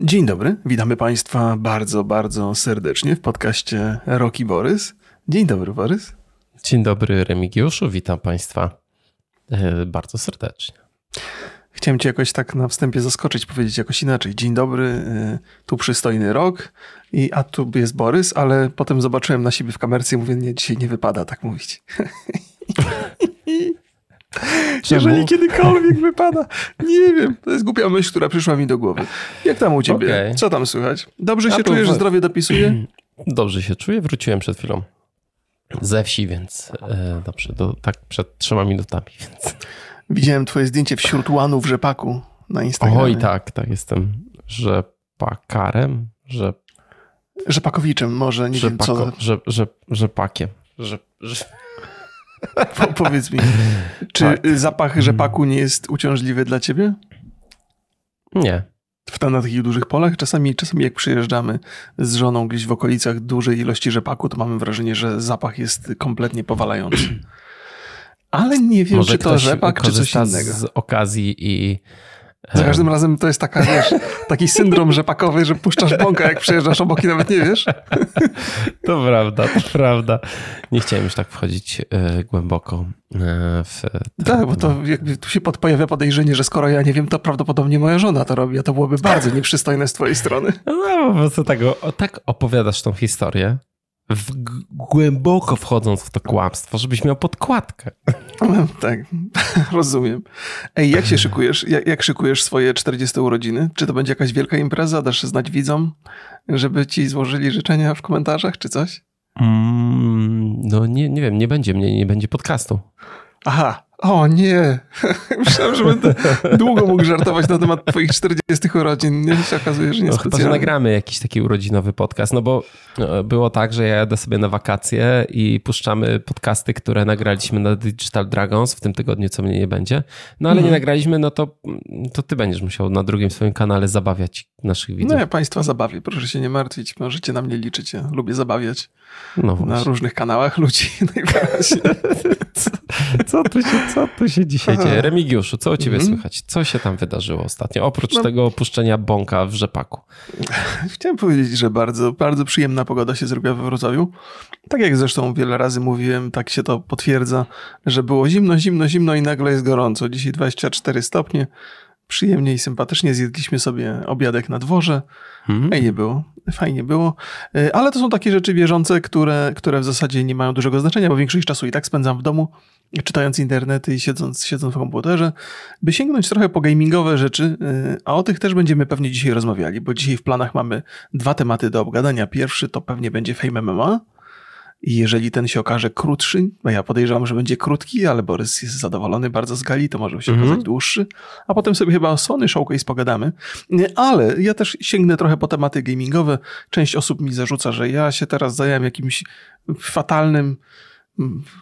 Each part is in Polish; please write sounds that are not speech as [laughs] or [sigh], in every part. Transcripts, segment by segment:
Dzień dobry, witamy Państwa bardzo, bardzo serdecznie w podcaście Roki Borys. Dzień dobry, Borys. Dzień dobry, Remigiuszu, witam Państwa e, bardzo serdecznie. Chciałem Cię jakoś tak na wstępie zaskoczyć, powiedzieć jakoś inaczej. Dzień dobry, e, tu przystojny rok, i, a tu jest Borys, ale potem zobaczyłem na siebie w kamerce i mówię, nie, dzisiaj nie wypada tak mówić. [laughs] Jeżeli kiedykolwiek wypada. Nie wiem. To jest głupia myśl, która przyszła mi do głowy. Jak tam u ciebie? Okay. Co tam słychać? Dobrze się czujesz, że zdrowie dopisuje? [clears throat] Dobrze się czuję. Wróciłem przed chwilą ze wsi, więc e, dobrze, do, tak przed trzema minutami. [laughs] Więc. Widziałem twoje zdjęcie wśród łanów rzepaku na Instagramie. Oj, tak, tak, jestem rzepakarem, że... Rzepakowiczem może, nie Rzepako, wiem co. Że, że, rzepakiem. Że... [laughs] Po, powiedz mi, czy tak. zapach rzepaku nie jest uciążliwy dla ciebie? Nie. W tam na takich dużych polach? Czasami, czasami jak przyjeżdżamy z żoną gdzieś w okolicach dużej ilości rzepaku, to mamy wrażenie, że zapach jest kompletnie powalający. [clears throat] Ale nie wiem, Może czy to rzepak, czy coś innego. z okazji i za każdym razem to jest taka, wiesz, taki syndrom rzepakowy, że puszczasz bąka, jak przyjeżdżasz obok i nawet nie wiesz. [laughs] To prawda, to prawda. Nie chciałem już tak wchodzić e, głęboko e, w... Tak, bo to jakby tu się pojawia podejrzenie, że skoro ja nie wiem, to prawdopodobnie moja żona to robi, a to byłoby bardzo nieprzystojne z twojej strony. No, po prostu tak, tak opowiadasz tą historię, w, głęboko wchodząc w to kłamstwo, żebyś miał podkładkę. [laughs] tak, [laughs] rozumiem. Ej, jak się szykujesz? Jak, jak, szykujesz swoje 40 urodziny? Czy to będzie jakaś wielka impreza? Dasz znać widzom, żeby ci złożyli życzenia w komentarzach, czy coś? Mm, no nie, nie wiem, nie będzie mnie, nie będzie podcastu. Aha, o nie, [laughs] myślałem, że będę długo mógł żartować na temat twoich 40 urodzin. Nie się okazuje, że nie no, Chyba, że nagramy jakiś taki urodzinowy podcast, no bo no, było tak, że ja jadę sobie na wakacje i puszczamy podcasty, które nagraliśmy na Digital Dragons w tym tygodniu, co mnie nie będzie. No ale mhm. nie nagraliśmy, no to, to ty będziesz musiał na drugim swoim kanale zabawiać naszych widzów. No ja państwa zabawię, proszę się nie martwić, możecie na mnie liczyć, ja lubię zabawiać. No na różnych kanałach ludzi [laughs] najwyraźniej. [laughs] co, co, tu się, co tu się dzisiaj dzieje? Remigiuszu, co u ciebie -hmm. słychać? Co się tam wydarzyło ostatnio? Oprócz no, tego opuszczenia bąka w rzepaku. [laughs] Chciałem powiedzieć, że bardzo, bardzo przyjemna pogoda się zrobiła we Wrocławiu. Tak jak zresztą wiele razy mówiłem, tak się to potwierdza, że było zimno, zimno, zimno i nagle jest gorąco. Dzisiaj 24 stopnie przyjemnie i sympatycznie. Zjedliśmy sobie obiadek na dworze. Mhm. Fajnie było, fajnie było. E, ale to są takie rzeczy bieżące, które, które w zasadzie nie mają dużego znaczenia, bo większość czasu i tak spędzam w domu, czytając internety i siedząc, siedząc w komputerze, by sięgnąć trochę po gamingowe rzeczy, e, a o tych też będziemy pewnie dzisiaj rozmawiali, bo dzisiaj w planach mamy dwa tematy do obgadania. Pierwszy to pewnie będzie Fame MMA, i jeżeli ten się okaże krótszy, bo ja podejrzewam, że będzie krótki, ale Borys jest zadowolony bardzo z gali, to może się mm -hmm. okazać dłuższy. A potem sobie chyba o Sony Showcase pogadamy. Ale ja też sięgnę trochę po tematy gamingowe. Część osób mi zarzuca, że ja się teraz zająłem jakimś fatalnym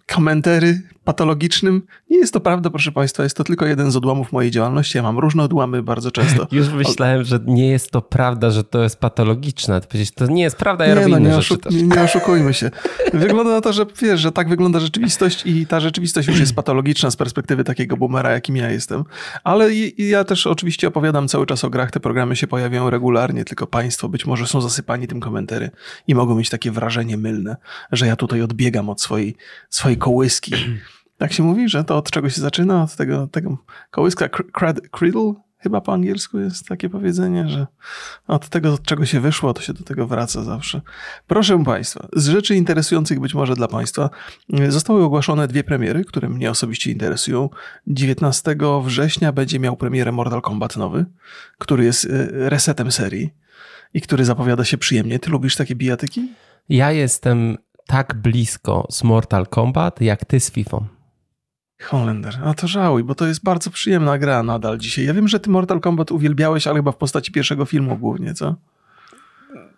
komentary patologicznym. Nie jest to prawda, proszę Państwa, jest to tylko jeden z odłamów mojej działalności. Ja mam różne odłamy bardzo często. [laughs] Już myślałem, że nie jest to prawda, że to jest patologiczne. Przecież to nie jest prawda, ja nie, robię no, inne rzeczy nie, nie oszukujmy się. Wygląda na to, że wiesz, że tak wygląda rzeczywistość i ta rzeczywistość już jest patologiczna z perspektywy takiego boomera, jakim ja jestem. Ale ja też oczywiście opowiadam cały czas o grach. Te programy się pojawiają regularnie, tylko Państwo być może są zasypani tym komentary i mogą mieć takie wrażenie mylne, że ja tutaj odbiegam od swojej, swojej kołyski. Tak się mówi, że to od czego się zaczyna? Od tego, tego kołyska cradle? Chyba po angielsku jest takie powiedzenie, że od tego, od czego się wyszło, to się do tego wraca zawsze. Proszę Państwa, z rzeczy interesujących być może dla Państwa, zostały ogłoszone dwie premiery, które mnie osobiście interesują. 19 września będzie miał premierę Mortal Kombat nowy, który jest y, resetem serii i który zapowiada się przyjemnie. Ty lubisz takie bijatyki? Ja jestem tak blisko z Mortal Kombat, jak ty z FIFA. Holender, a to żałuj, bo to jest bardzo przyjemna gra nadal dzisiaj. Ja wiem, że ty Mortal Kombat uwielbiałeś, ale chyba w postaci pierwszego filmu głównie, co?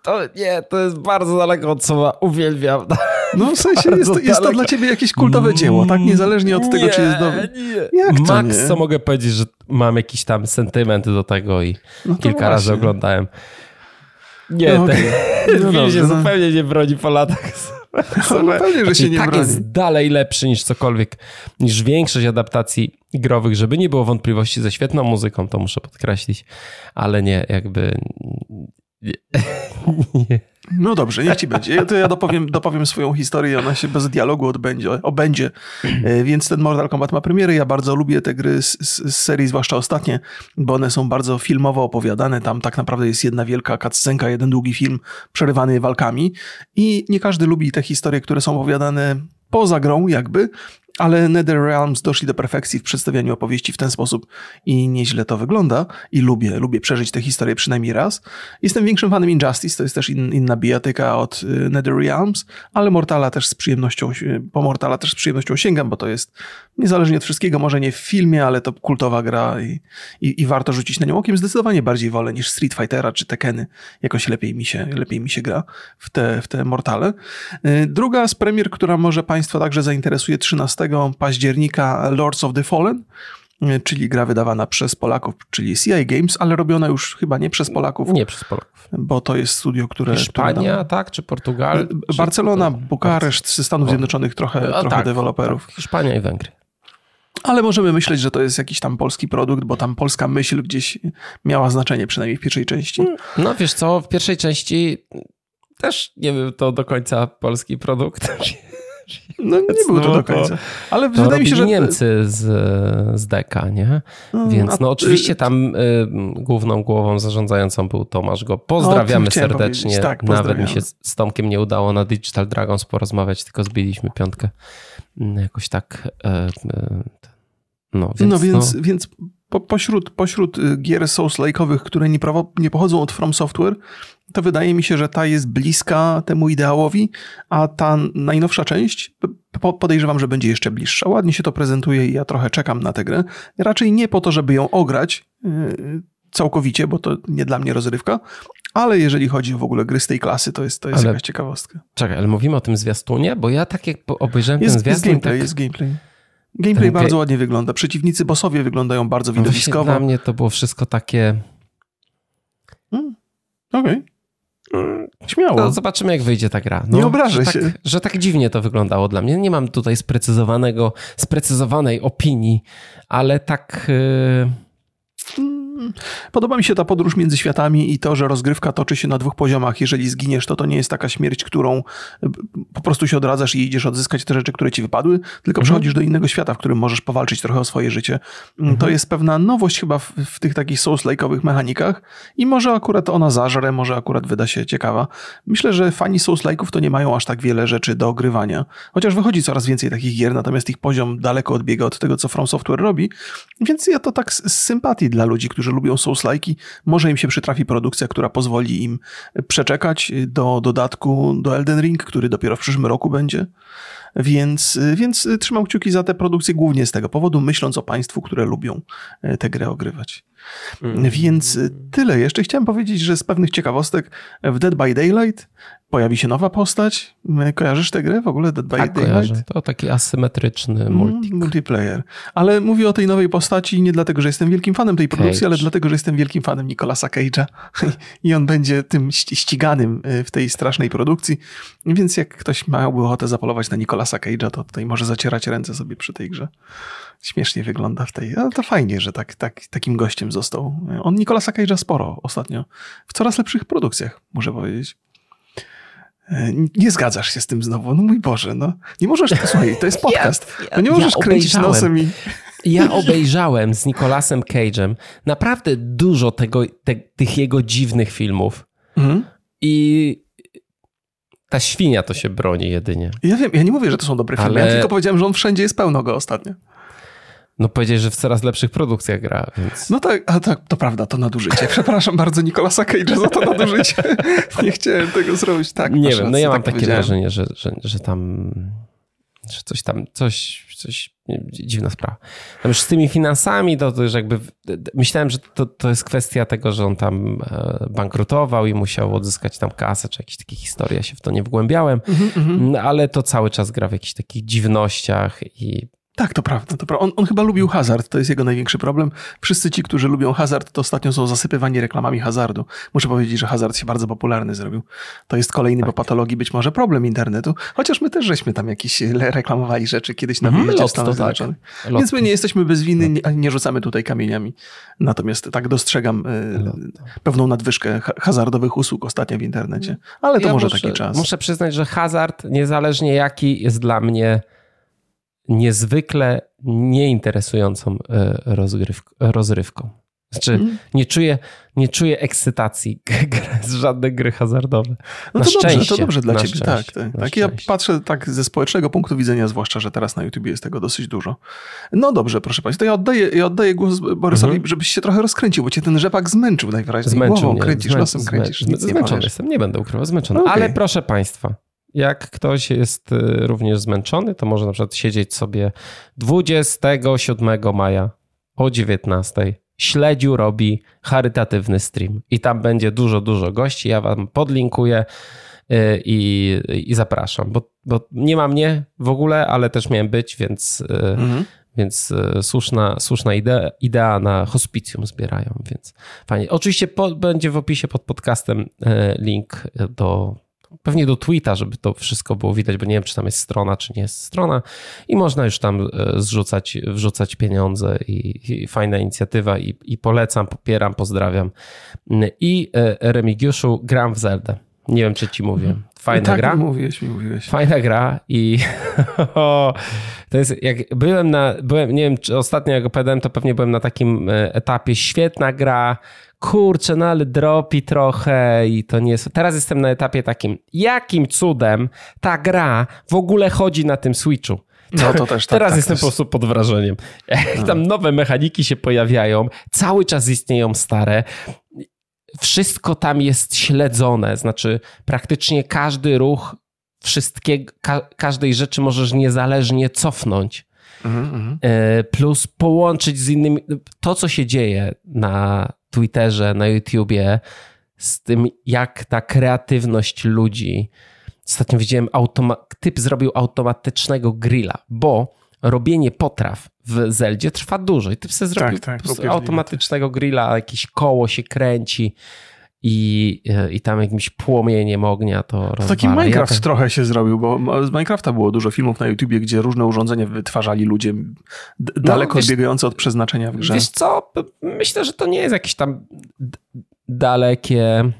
To nie, to jest bardzo daleko od słowa uwielbiam. [laughs] No w sensie jest to, jest to, dla ciebie jakieś kultowe dzieło, tak? Niezależnie od tego, czy jest dobre. Nie. Jak to Max, nie? co mogę powiedzieć, że mam jakiś tam sentyment do tego i no kilka właśnie. razy oglądałem. Nie, no, okay. ten [laughs] no film się no. zupełnie nie broni po latach. [laughs] No, pewnie, że się nie tak broni. jest dalej lepszy niż cokolwiek, niż większość adaptacji growych, żeby nie było wątpliwości ze świetną muzyką, to muszę podkreślić, ale nie, jakby... [laughs] Nie. nie. No dobrze, niech ci będzie. Ja- To ja dopowiem, dopowiem swoją historię ona się bez dialogu odbędzie, obędzie. E, Więc ten Mortal Kombat ma premierę. Ja bardzo lubię te gry z, z, z serii, zwłaszcza ostatnie, bo one są bardzo filmowo opowiadane. Tam tak naprawdę jest jedna wielka cutscenka, jeden długi film przerywany walkami. I nie każdy lubi te historie, które są opowiadane poza grą jakby, ale NetherRealms doszli do perfekcji w przedstawianiu opowieści w ten sposób i nieźle to wygląda i lubię, lubię przeżyć tę historię przynajmniej raz. Jestem większym fanem Injustice, to jest też in, inna bijatyka od y, NetherRealms, ale Mortala też z przyjemnością, y, po Mortala też z przyjemnością sięgam, bo to jest niezależnie od wszystkiego, może nie w filmie, ale to kultowa gra i, i, i warto rzucić na nią okiem. Zdecydowanie bardziej wolę niż Street Fightera czy Tekeny. Jakoś lepiej mi się, lepiej mi się gra w te, w te Mortale. Y, Druga z premier, która może Państwa także zainteresuje 13 października Lords of the Fallen, y, czyli gra wydawana przez Polaków, czyli CI Games, ale robiona już chyba nie przez Polaków, Nie przez Polaków. bo to jest studio, które... Hiszpania, tak? Czy Portugal? Czy- Barcelona, Bukareszt, ze Stanów. Zjednoczonych trochę, A, trochę tak, deweloperów. Tak, Hiszpania i Węgry. Ale możemy myśleć, że to jest jakiś tam polski produkt, bo tam polska myśl gdzieś miała znaczenie, przynajmniej w pierwszej części. No wiesz co, w pierwszej części też nie był to do końca polski produkt. No nie było to No do to- końca. Ale To wydaje mi się, że... Niemcy z, z Deka, nie? No, Więc no oczywiście tam y, główną głową zarządzającą był Tomasz Go. Pozdrawiamy O tym chciałem serdecznie. Tak, Nawet mi pozdrawiamy. się z Tomkiem nie udało na Digital Dragons porozmawiać, tylko zbiliśmy piątkę. Jakoś tak. e, e, No więc, no więc, więc po, pośród, pośród y, gier Souls-like'owych, które nie, prawo, nie pochodzą od From Software, to wydaje mi się, że ta jest bliska temu ideałowi, a ta najnowsza część po- podejrzewam, że będzie jeszcze bliższa. Ładnie się to prezentuje i ja trochę czekam na tę grę. Raczej nie po to, żeby ją ograć yy, całkowicie, bo to nie dla mnie rozrywka, ale jeżeli chodzi o w ogóle gry z tej klasy, to jest, to jest Ale- jakaś ciekawostka. Czekaj, ale mówimy o tym zwiastunie, bo ja tak jak obejrzałem ten Jest, jest zwiastun, gameplay, tak, jest gameplay. Gameplay bardzo ładnie wygląda. Przeciwnicy bossowie wyglądają bardzo no właśnie widowiskowo. dla mnie to było wszystko takie... Okej. Śmiało. No, zobaczymy, jak wyjdzie ta gra. No, Nie obrażę że się. Tak, że tak dziwnie to wyglądało dla mnie. Nie mam tutaj sprecyzowanego, sprecyzowanej opinii, ale tak... Yy... Podoba mi się ta podróż między światami i to, że rozgrywka toczy się na dwóch poziomach. Jeżeli zginiesz, to to nie jest taka śmierć, którą y, po prostu się odradzasz i idziesz odzyskać te rzeczy, które ci wypadły, tylko przechodzisz do innego świata, w którym możesz powalczyć trochę o swoje życie. Mm, To jest pewna nowość chyba w, w tych takich Souls-like'owych mechanikach i może akurat ona zażre, może akurat wyda się ciekawa. Myślę, że fani Souls-like'ów to nie mają aż tak wiele rzeczy do ogrywania. Chociaż wychodzi coraz więcej takich gier, natomiast ich poziom daleko odbiega od tego, co From Software robi. Więc ja to tak z sympatii dla ludzi, którzy lubią Souls-like'i. Może im się przytrafi produkcja, która pozwoli im przeczekać do dodatku do Elden Ring, który dopiero w przyszłym roku będzie. Więc, więc trzymam kciuki za tę produkcję głównie z tego powodu, myśląc o państwu, które lubią tę grę ogrywać. Więc tyle. Jeszcze chciałem powiedzieć, że z pewnych ciekawostek w Dead by Daylight pojawi się nowa postać. Kojarzysz tę grę w ogóle? Dead by Tak, Daylight? kojarzę. To taki asymetryczny. Mm, multiplayer. Ale mówię o tej nowej postaci nie dlatego, że jestem wielkim fanem tej produkcji, Cage. ale dlatego, że jestem wielkim fanem Nicolasa Cage'a [laughs] i on będzie tym ści- ściganym y, w tej strasznej produkcji. Więc jak ktoś miałby ochotę zapolować na Nicolasa Cage'a, to tutaj może zacierać ręce sobie przy tej grze. Śmiesznie wygląda w tej, ale to fajnie, że tak, tak, takim gościem został. On Nicolasa Cage'a sporo ostatnio. W coraz lepszych produkcjach, muszę powiedzieć. E, Nie zgadzasz się z tym znowu. No mój Boże, no. Nie możesz, słuchaj, to jest [laughs] podcast. Ja- No nie ja możesz kręcić obejrzałem. nosem i... [laughs] Ja obejrzałem z Nicolasem Cage'em naprawdę dużo tego, te, tych jego dziwnych filmów Mhm. i ta świnia to się broni jedynie. Ja wiem, ja nie mówię, że to są dobre filmy, Ale- ja tylko powiedziałem, że on wszędzie jest pełno go ostatnio. No powiedziałeś, że w coraz lepszych produkcjach gra, więc... No tak, a tak, to prawda, to nadużycie. Przepraszam bardzo Nicolasa Cage'a za to nadużycie. [laughs] nie chciałem tego zrobić. Tak, nie wiem, no ja mam tak takie wrażenie, że, że, że tam... Że coś tam, coś, coś, dziwna sprawa. Tam już z tymi finansami, to, to już jakby, myślałem, że to, to jest kwestia tego, że on tam e, bankrutował i musiał odzyskać tam kasę, czy jakieś takie historie, ja się w to nie wgłębiałem, Mhm, mhm. no, ale to cały czas gra w jakichś takich dziwnościach i Tak, to prawda. To prawda. On, on, chyba lubił hazard, to jest jego największy problem. Wszyscy ci, którzy lubią hazard, to ostatnio są zasypywani reklamami hazardu. Muszę powiedzieć, że hazard się bardzo popularny zrobił. To jest kolejny tak. po patologii być może problem internetu, chociaż my też żeśmy tam jakieś reklamowali rzeczy kiedyś na wyjeździe mm, Stanach Zjednoczonych. Tak. Więc my nie jesteśmy bez winy, nie, nie rzucamy tutaj kamieniami. Natomiast tak dostrzegam y, pewną nadwyżkę hazardowych usług ostatnio w internecie. Ale to ja może muszę, taki czas. Muszę przyznać, że hazard, niezależnie jaki, jest dla mnie niezwykle nieinteresującą e, rozrywką. Znaczy, mm. nie, czuję, nie czuję ekscytacji [laughs] z żadnej gry hazardowe. No to szczęście, dobrze, to dobrze dla ciebie. Tak, tak. tak. Ja patrzę tak ze społecznego punktu widzenia, zwłaszcza, że teraz na YouTube jest tego dosyć dużo. No dobrze, proszę Państwa, to ja oddaję, ja oddaję głos Borysowi, -hmm. żebyś się trochę rozkręcił, bo cię ten rzepak zmęczył najwyraźniej. Zmęczył Głową mnie, kręcisz, zmę, nosem kręcisz. Zmę, zmęczony jestem, nie będę ukrywał, zmęczony. Okay. Ale proszę Państwa, jak ktoś jest y, również zmęczony, to może na przykład siedzieć sobie 27 maja o 19 śledziu robi charytatywny stream i tam będzie dużo, dużo gości. Ja wam podlinkuję y, i, i zapraszam, bo, bo nie ma mnie w ogóle, ale też miałem być, więc, y, mhm. więc słuszna, słuszna idea, idea na hospicjum zbierają, więc fajnie. Oczywiście po, będzie w opisie pod podcastem link do pewnie do tweeta, żeby to wszystko było widać, bo nie wiem, czy tam jest strona, czy nie jest strona i można już tam e, zrzucać, wrzucać pieniądze i, i fajna inicjatywa i, i, polecam, popieram, pozdrawiam. I e, Remigiuszu, gram w Zeldę. Nie wiem, czy ci mówię. Mhm. Fajna tak, gra. mówiłeś mi, mówiłeś. Fajna gra i [laughs] to jest, jak byłem na, byłem, nie wiem, czy ostatnio jak opowiadałem, to pewnie byłem na takim e, etapie, świetna gra, kurczę, no ale dropi trochę i to nie jest... Teraz jestem na etapie takim, jakim cudem ta gra w ogóle chodzi na tym Switchu? No to też tak, Teraz tak, jestem po prostu pod wrażeniem. Jak tam nowe mechaniki się pojawiają, cały czas istnieją stare. Wszystko tam jest śledzone, znaczy praktycznie każdy ruch wszystkiego, ka każdej rzeczy możesz niezależnie cofnąć. Mm -hmm. Plus połączyć z innymi. To, co się dzieje na Twitterze, na YouTubie, z tym, jak ta kreatywność ludzi. Ostatnio widziałem, typ zrobił automatycznego grilla, bo robienie potraw w Zeldzie trwa dużo i typ sobie zrobił. Tak, tak, automatycznego grilla, jakieś koło się kręci i, e, i tam jakimś płomieniem ognia to rozwala. Taki Minecraft ja trochę się zrobił, bo z Minecrafta było dużo filmów na YouTubie, gdzie różne urządzenia wytwarzali ludzie daleko no, odbiegające od przeznaczenia w grze. Wiesz co, myślę, że to nie jest jakieś tam dalekie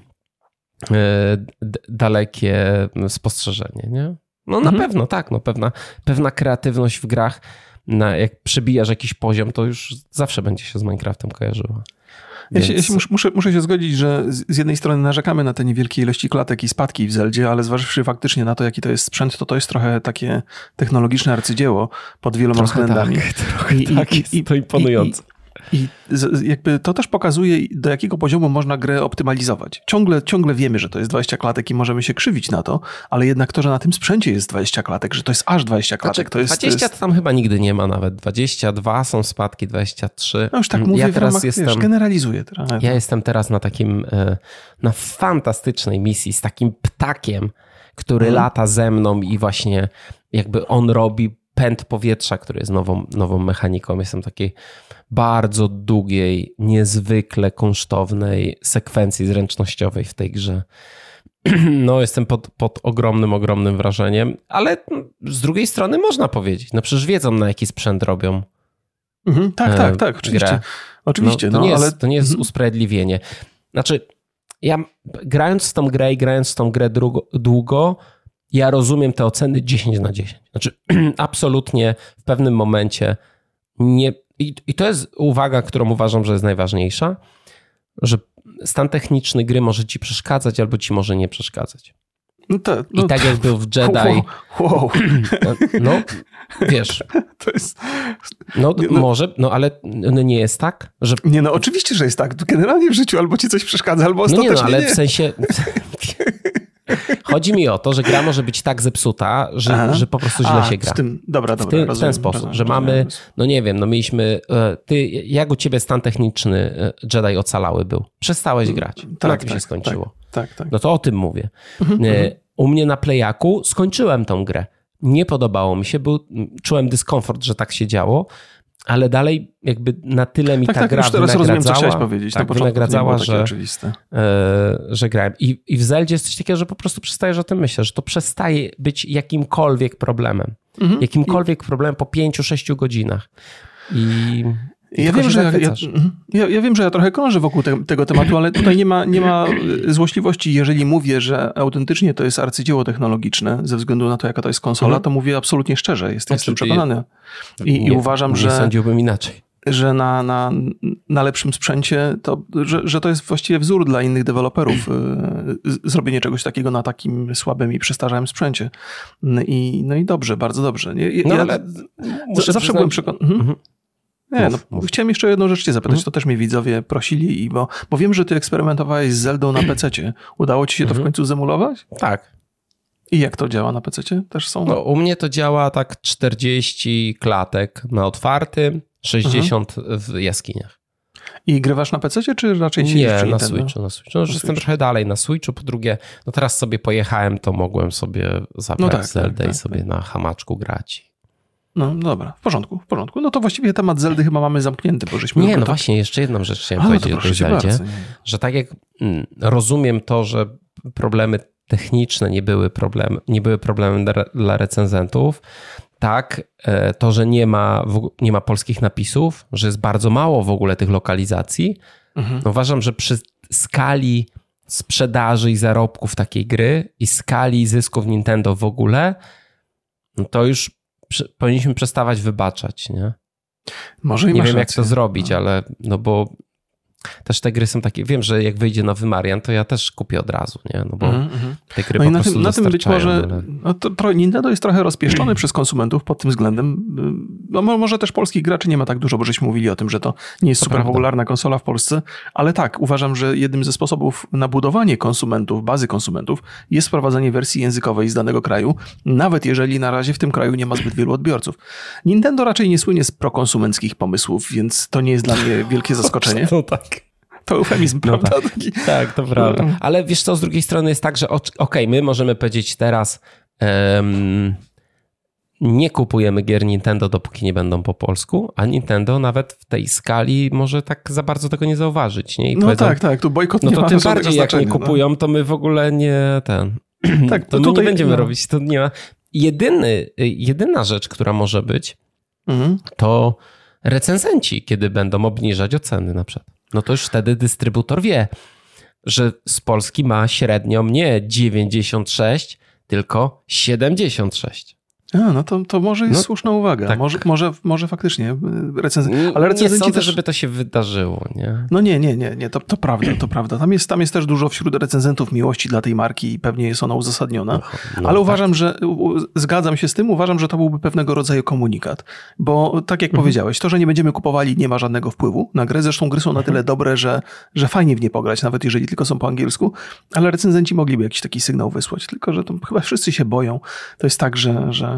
e, dalekie spostrzeżenie, nie? No na mhm. pewno, tak, no pewna, pewna kreatywność w grach, na, jak przebijasz jakiś poziom, to już zawsze będzie się z Minecraftem kojarzyła. Ja, się, ja się muszę, muszę się zgodzić, że z jednej strony narzekamy na te niewielkie ilości klatek i spadki w Zeldzie, ale zważywszy faktycznie na to, jaki to jest sprzęt, to to jest trochę takie technologiczne arcydzieło pod wieloma trochę względami. Tak, [laughs] trochę I, tak, i, i, to imponujące. I jakby to też pokazuje, do jakiego poziomu można grę optymalizować. Ciągle, ciągle wiemy, że to jest 20 klatek i możemy się krzywić na to, ale jednak to, że na tym sprzęcie jest 20 klatek, że to jest aż 20 klatek, znaczy, to jest... 20 to jest... tam chyba nigdy nie ma nawet. 22 są spadki, 23. No już tak mówię, ja teraz ramach, jestem, wiesz, generalizuję. Trochę. Ja jestem teraz na takim, e, na fantastycznej misji z takim ptakiem, który hmm. lata ze mną i właśnie jakby on robi pęd powietrza, który jest nową, nową mechaniką. Jestem takiej bardzo długiej, niezwykle kosztownej sekwencji zręcznościowej w tej grze. [clears throat] No, jestem pod, pod ogromnym, ogromnym wrażeniem, ale z drugiej strony można powiedzieć, no przecież wiedzą na jaki sprzęt robią. Mhm, tak, tak, tak, oczywiście. Grę. Oczywiście, no, to, no, nie ale... jest, to nie jest mhm. usprawiedliwienie. Znaczy, ja grając w tą grę i grając w tą grę długo, długo ja rozumiem te oceny 10 na 10. Znaczy, [clears throat] absolutnie w pewnym momencie nie. I, I to jest uwaga, którą uważam, że jest najważniejsza, że stan techniczny gry może ci przeszkadzać albo ci może nie przeszkadzać. No to, no I tak jak był w Jedi. Wow. wow. [clears throat] No, wiesz. [laughs] To jest. No, no, może, no ale no nie jest tak, że. Nie, no oczywiście, że jest tak. Generalnie w życiu albo ci coś przeszkadza, albo ostatecznie. No nie, no ale nie. w sensie. [laughs] [laughs] Chodzi mi o to, że gra może być tak zepsuta, że, że po prostu źle A, się gra. W tym, dobra, dobra, w, tym, rozumiem, w ten sposób, rozumiem, że rozumiem, mamy, no nie wiem, no mieliśmy, e, ty, jak u ciebie stan techniczny e, Jedi ocalały był? Przestałeś grać. Tak, na tym tak, się skończyło. Tak, tak, tak. No to o tym mówię. Mhm, e, mhm. u mnie na Playaku skończyłem tą grę. nie podobało mi się, był, czułem dyskomfort, że tak się działo, ale dalej jakby na tyle mi tak, ta tak, gra już teraz rozumiem, co chciałeś powiedzieć. tak, Na początku wynagradzała, nie że, oczywiste. e, że grałem. I, I w Zeldzie jest coś takiego, że po prostu przestajesz o tym myśleć, że to przestaje być jakimkolwiek problemem. Mhm. Jakimkolwiek problemem po pięciu, sześciu godzinach. I i Ja wiem, że ja, mhm. ja, ja wiem, że ja trochę krążę wokół te, tego tematu, ale tutaj nie ma, nie ma y, złośliwości. Jeżeli mówię, że autentycznie to jest arcydzieło technologiczne, ze względu na to, jaka to jest konsola, Mhm. to mówię absolutnie szczerze. Jest, Znaczy, jestem ty- przekonany. I, i Nie- uważam, nie że, sądziłbym inaczej. że na, na, na lepszym sprzęcie, to, że, że to jest właściwie wzór dla innych deweloperów, z- zrobienie czegoś takiego na takim słabym i przestarzałym sprzęcie. I, no i dobrze, bardzo dobrze. Nie, ja, No ale zawsze byłem przekonany. Mhm. Mhm. Nie, Mów, no, mów. chciałem jeszcze jedną rzecz cię zapytać, Mhm. to też mnie widzowie prosili, i bo, bo wiem, że ty eksperymentowałeś z Zeldą na [clears throat] PC. Udało ci się to w Mhm. końcu zemulować? Tak. I jak to działa na PC? Też są... No, u mnie to działa tak 40 klatek na otwartym, 60 w jaskiniach. I grywasz na PC, czy raczej siedzisz Nie, na? Switchu, na Switchu. No, już Na jestem Switchu. trochę dalej na Switchu. Po drugie, no teraz sobie pojechałem, to mogłem sobie zabrać No tak, Zeldę tak, i tak, sobie tak. na hamaczku grać. No dobra, w porządku, w porządku. No to właściwie temat Zeldy chyba mamy zamknięty, bo żeśmy... Nie, no tak- właśnie, jeszcze jedną rzecz chciałem A, no powiedzieć o tej Zeldzie. bardzo. że tak jak mm, rozumiem to, że problemy techniczne nie były, problem, nie były problemem dla, dla recenzentów, tak e, to, że nie ma, nie ma polskich napisów, że jest bardzo mało w ogóle tych lokalizacji, Mhm. no uważam, że przy skali sprzedaży i zarobków takiej gry i skali zysków Nintendo w ogóle, no to już powinniśmy przestawać wybaczać, nie? Może i Nie wiem, jak rację. to zrobić, ale no bo też te gry są takie, wiem, że jak wyjdzie nowy Marian, to ja też kupię od razu, nie? No bo Mhm, mhm. te gry No po i na prostu tym, na tym być może ale- no to, Nintendo jest trochę rozpieszczony przez konsumentów pod tym względem. No, mo- może też polskich graczy nie ma tak dużo, bo żeśmy mówili o tym, że to nie jest To super prawda. popularna konsola w Polsce, ale tak, uważam, że jednym ze sposobów na budowanie konsumentów, bazy konsumentów jest wprowadzenie wersji językowej z danego kraju, nawet jeżeli na razie w tym kraju nie ma zbyt wielu odbiorców. Nintendo raczej nie słynie z prokonsumenckich pomysłów, więc to nie jest dla mnie wielkie [laughs] zaskoczenie. No tak. To eufemizm, No prawda? Taki... Tak, to prawda. Ale wiesz co, z drugiej strony jest tak, że okej, my możemy powiedzieć teraz em, nie kupujemy gier Nintendo, dopóki nie będą po polsku, a Nintendo nawet w tej skali może tak za bardzo tego nie zauważyć, nie? I No tak, tak, tu bojkot No nie to ma tym [laughs] bardziej jak nie no. kupują, to my w ogóle nie ten. [clears throat] Tak, to my tutaj- nie będziemy no. robić. To nie ma. Jedyny, jedyna rzecz, która może być, Mhm. to recenzenci, kiedy będą obniżać oceny na przykład. No to już wtedy dystrybutor wie, że z Polski ma średnią nie 96, tylko 76. A, no to, to może jest No, słuszna uwaga. tak. Może, może, może faktycznie recenzja. Nie- Ale nie recenzenci sądzę, też... żeby to się wydarzyło, nie? No nie, nie, nie, nie to, to prawda, to prawda. Tam jest, tam jest też dużo wśród recenzentów miłości dla tej marki i pewnie jest ona uzasadniona. No, Ale tak. uważam, że zgadzam się z tym, uważam, że to byłby pewnego rodzaju komunikat. Bo tak jak Mhm. powiedziałeś, to, że nie będziemy kupowali, nie ma żadnego wpływu na grę. Zresztą gry są na Mhm. tyle dobre, że, że fajnie w nie pograć, nawet jeżeli tylko są po angielsku. Ale recenzenci mogliby jakiś taki sygnał wysłać. Tylko, że to chyba wszyscy się boją. To jest tak, że, że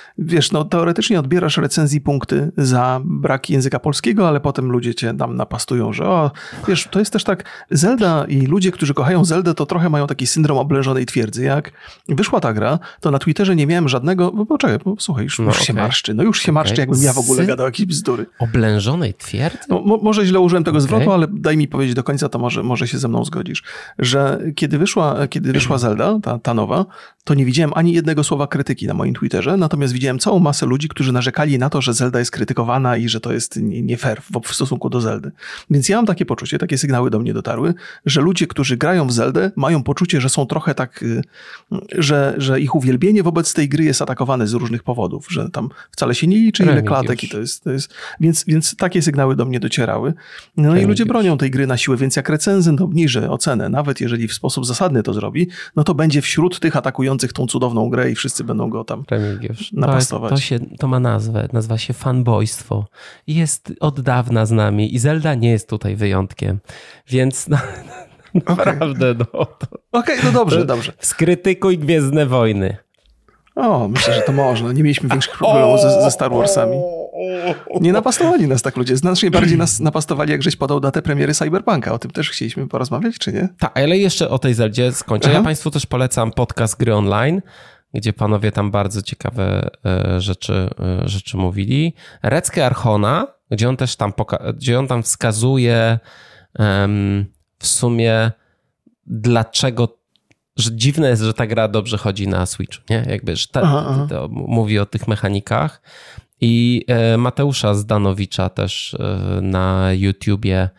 wiesz, no teoretycznie odbierasz recenzji punkty za brak języka polskiego, ale potem ludzie cię tam napastują, że o, wiesz, to jest też tak, Zelda i ludzie, którzy kochają Zeldę, to trochę mają taki syndrom oblężonej twierdzy. Jak wyszła ta gra, to na Twitterze nie miałem żadnego, bo poczekaj, bo słuchaj, już, No, już się okej. marszczy, no już się marszczy, Okej. jakbym ja w ogóle gadał jakieś bzdury. Oblężonej twierdzy? No, mo, może źle użyłem tego Okej. zwrotu, ale daj mi powiedzieć do końca, to może, może się ze mną zgodzisz, że kiedy wyszła, kiedy wyszła Zelda, ta, ta nowa, to nie widziałem ani jednego słowa krytyki na moim Twitterze, natomiast widziałem całą masę ludzi, którzy narzekali na to, że Zelda jest krytykowana i że to jest nie, fair w, stosunku do Zeldy. Więc ja mam takie poczucie, takie sygnały do mnie dotarły, że ludzie, którzy grają w Zeldę, mają poczucie, że są trochę tak, y, że, że ich uwielbienie wobec tej gry jest atakowane z różnych powodów, że tam wcale się nie liczy ile klatek i to jest, to jest więc, więc takie sygnały do mnie docierały. No i Remigiusz. ludzie bronią tej gry na siłę, więc jak recenzent obniży ocenę, nawet jeżeli w sposób zasadny to zrobi, no to będzie wśród tych atakujących tą cudowną grę i wszyscy będą go tam Remigiusz. Napastować. To, to, się, to ma nazwę, nazywa się fanboystwo. I Jest od dawna z nami i Zelda nie jest tutaj wyjątkiem. Więc no, [laughs] naprawdę, no, to Okej, no dobrze, dobrze. skrytykuj Gwiezdne Wojny. O, myślę, że to można. Nie mieliśmy większych problemów ze, ze Star Warsami. Nie napastowali nas tak ludzie. Znacznie bardziej nas [clears throat] napastowali, jak żeś podał datę premiery Cyberpunka. O tym też chcieliśmy porozmawiać, czy nie? Tak, ale jeszcze o tej Zeldzie skończę. Aha. Ja Państwu też polecam podcast Gry Online, gdzie panowie tam bardzo ciekawe e, rzeczy, e, rzeczy mówili. Reckę Archona, gdzie on też tam, gdzie on tam wskazuje um, w sumie dlaczego że dziwne jest, że ta gra dobrze chodzi na Switch, nie? Jakby, że ta, aha, aha. mówi o tych mechanikach. I e, Mateusza Zdanowicza też na YouTubie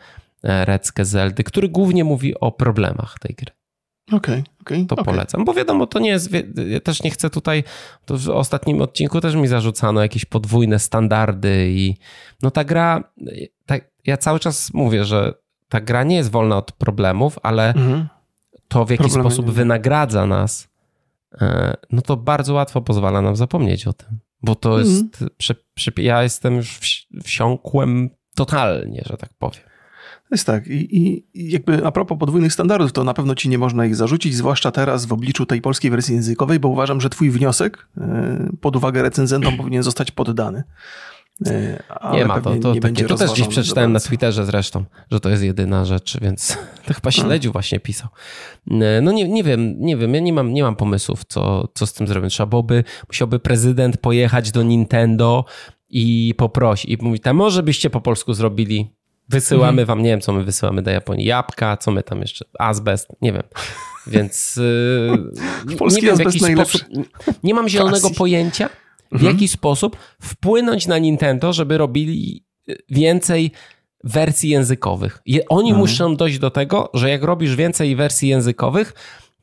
Reckę Zeldy, który głównie mówi o problemach tej gry. Okej, okay, okay, To okay. polecam, bo wiadomo, to nie jest, ja też nie chcę tutaj, w ostatnim odcinku też mi zarzucano jakieś podwójne standardy i no ta gra, tak, ja cały czas mówię, że ta gra nie jest wolna od problemów, ale mhm. to w jaki Problemy sposób nie. wynagradza nas, no to bardzo łatwo pozwala nam zapomnieć o tym. Bo to mm. jest. Ja jestem już wsiąkłem totalnie, że tak powiem. Jest tak. I, I, jakby a propos podwójnych standardów, to na pewno ci nie można ich zarzucić, zwłaszcza teraz w obliczu tej polskiej wersji językowej, bo uważam, że twój wniosek e, pod uwagę recenzentom powinien zostać poddany. E, ale nie ma to. To, nie takie, to też gdzieś przeczytałem na Twitterze zresztą, że to jest jedyna rzecz, więc [laughs] to chyba śledził właśnie pisał. E, no nie, nie wiem, nie wiem, ja nie mam, nie mam pomysłów, co, co z tym zrobić. Trzeba byłoby, musiałby prezydent pojechać do Nintendo i poprosić, i mówić, a może byście po polsku zrobili Wysyłamy mhm. wam, nie wiem, co my wysyłamy do Japonii. Jabłka, co my tam jeszcze, azbest, nie wiem. Więc yy, [laughs] Polski nie wiem, w najlepszy. sposób, nie mam zielonego pojęcia, w mhm. jaki sposób wpłynąć na Nintendo, żeby robili y, więcej wersji językowych. Oni mhm. muszą dojść do tego, że jak robisz więcej wersji językowych,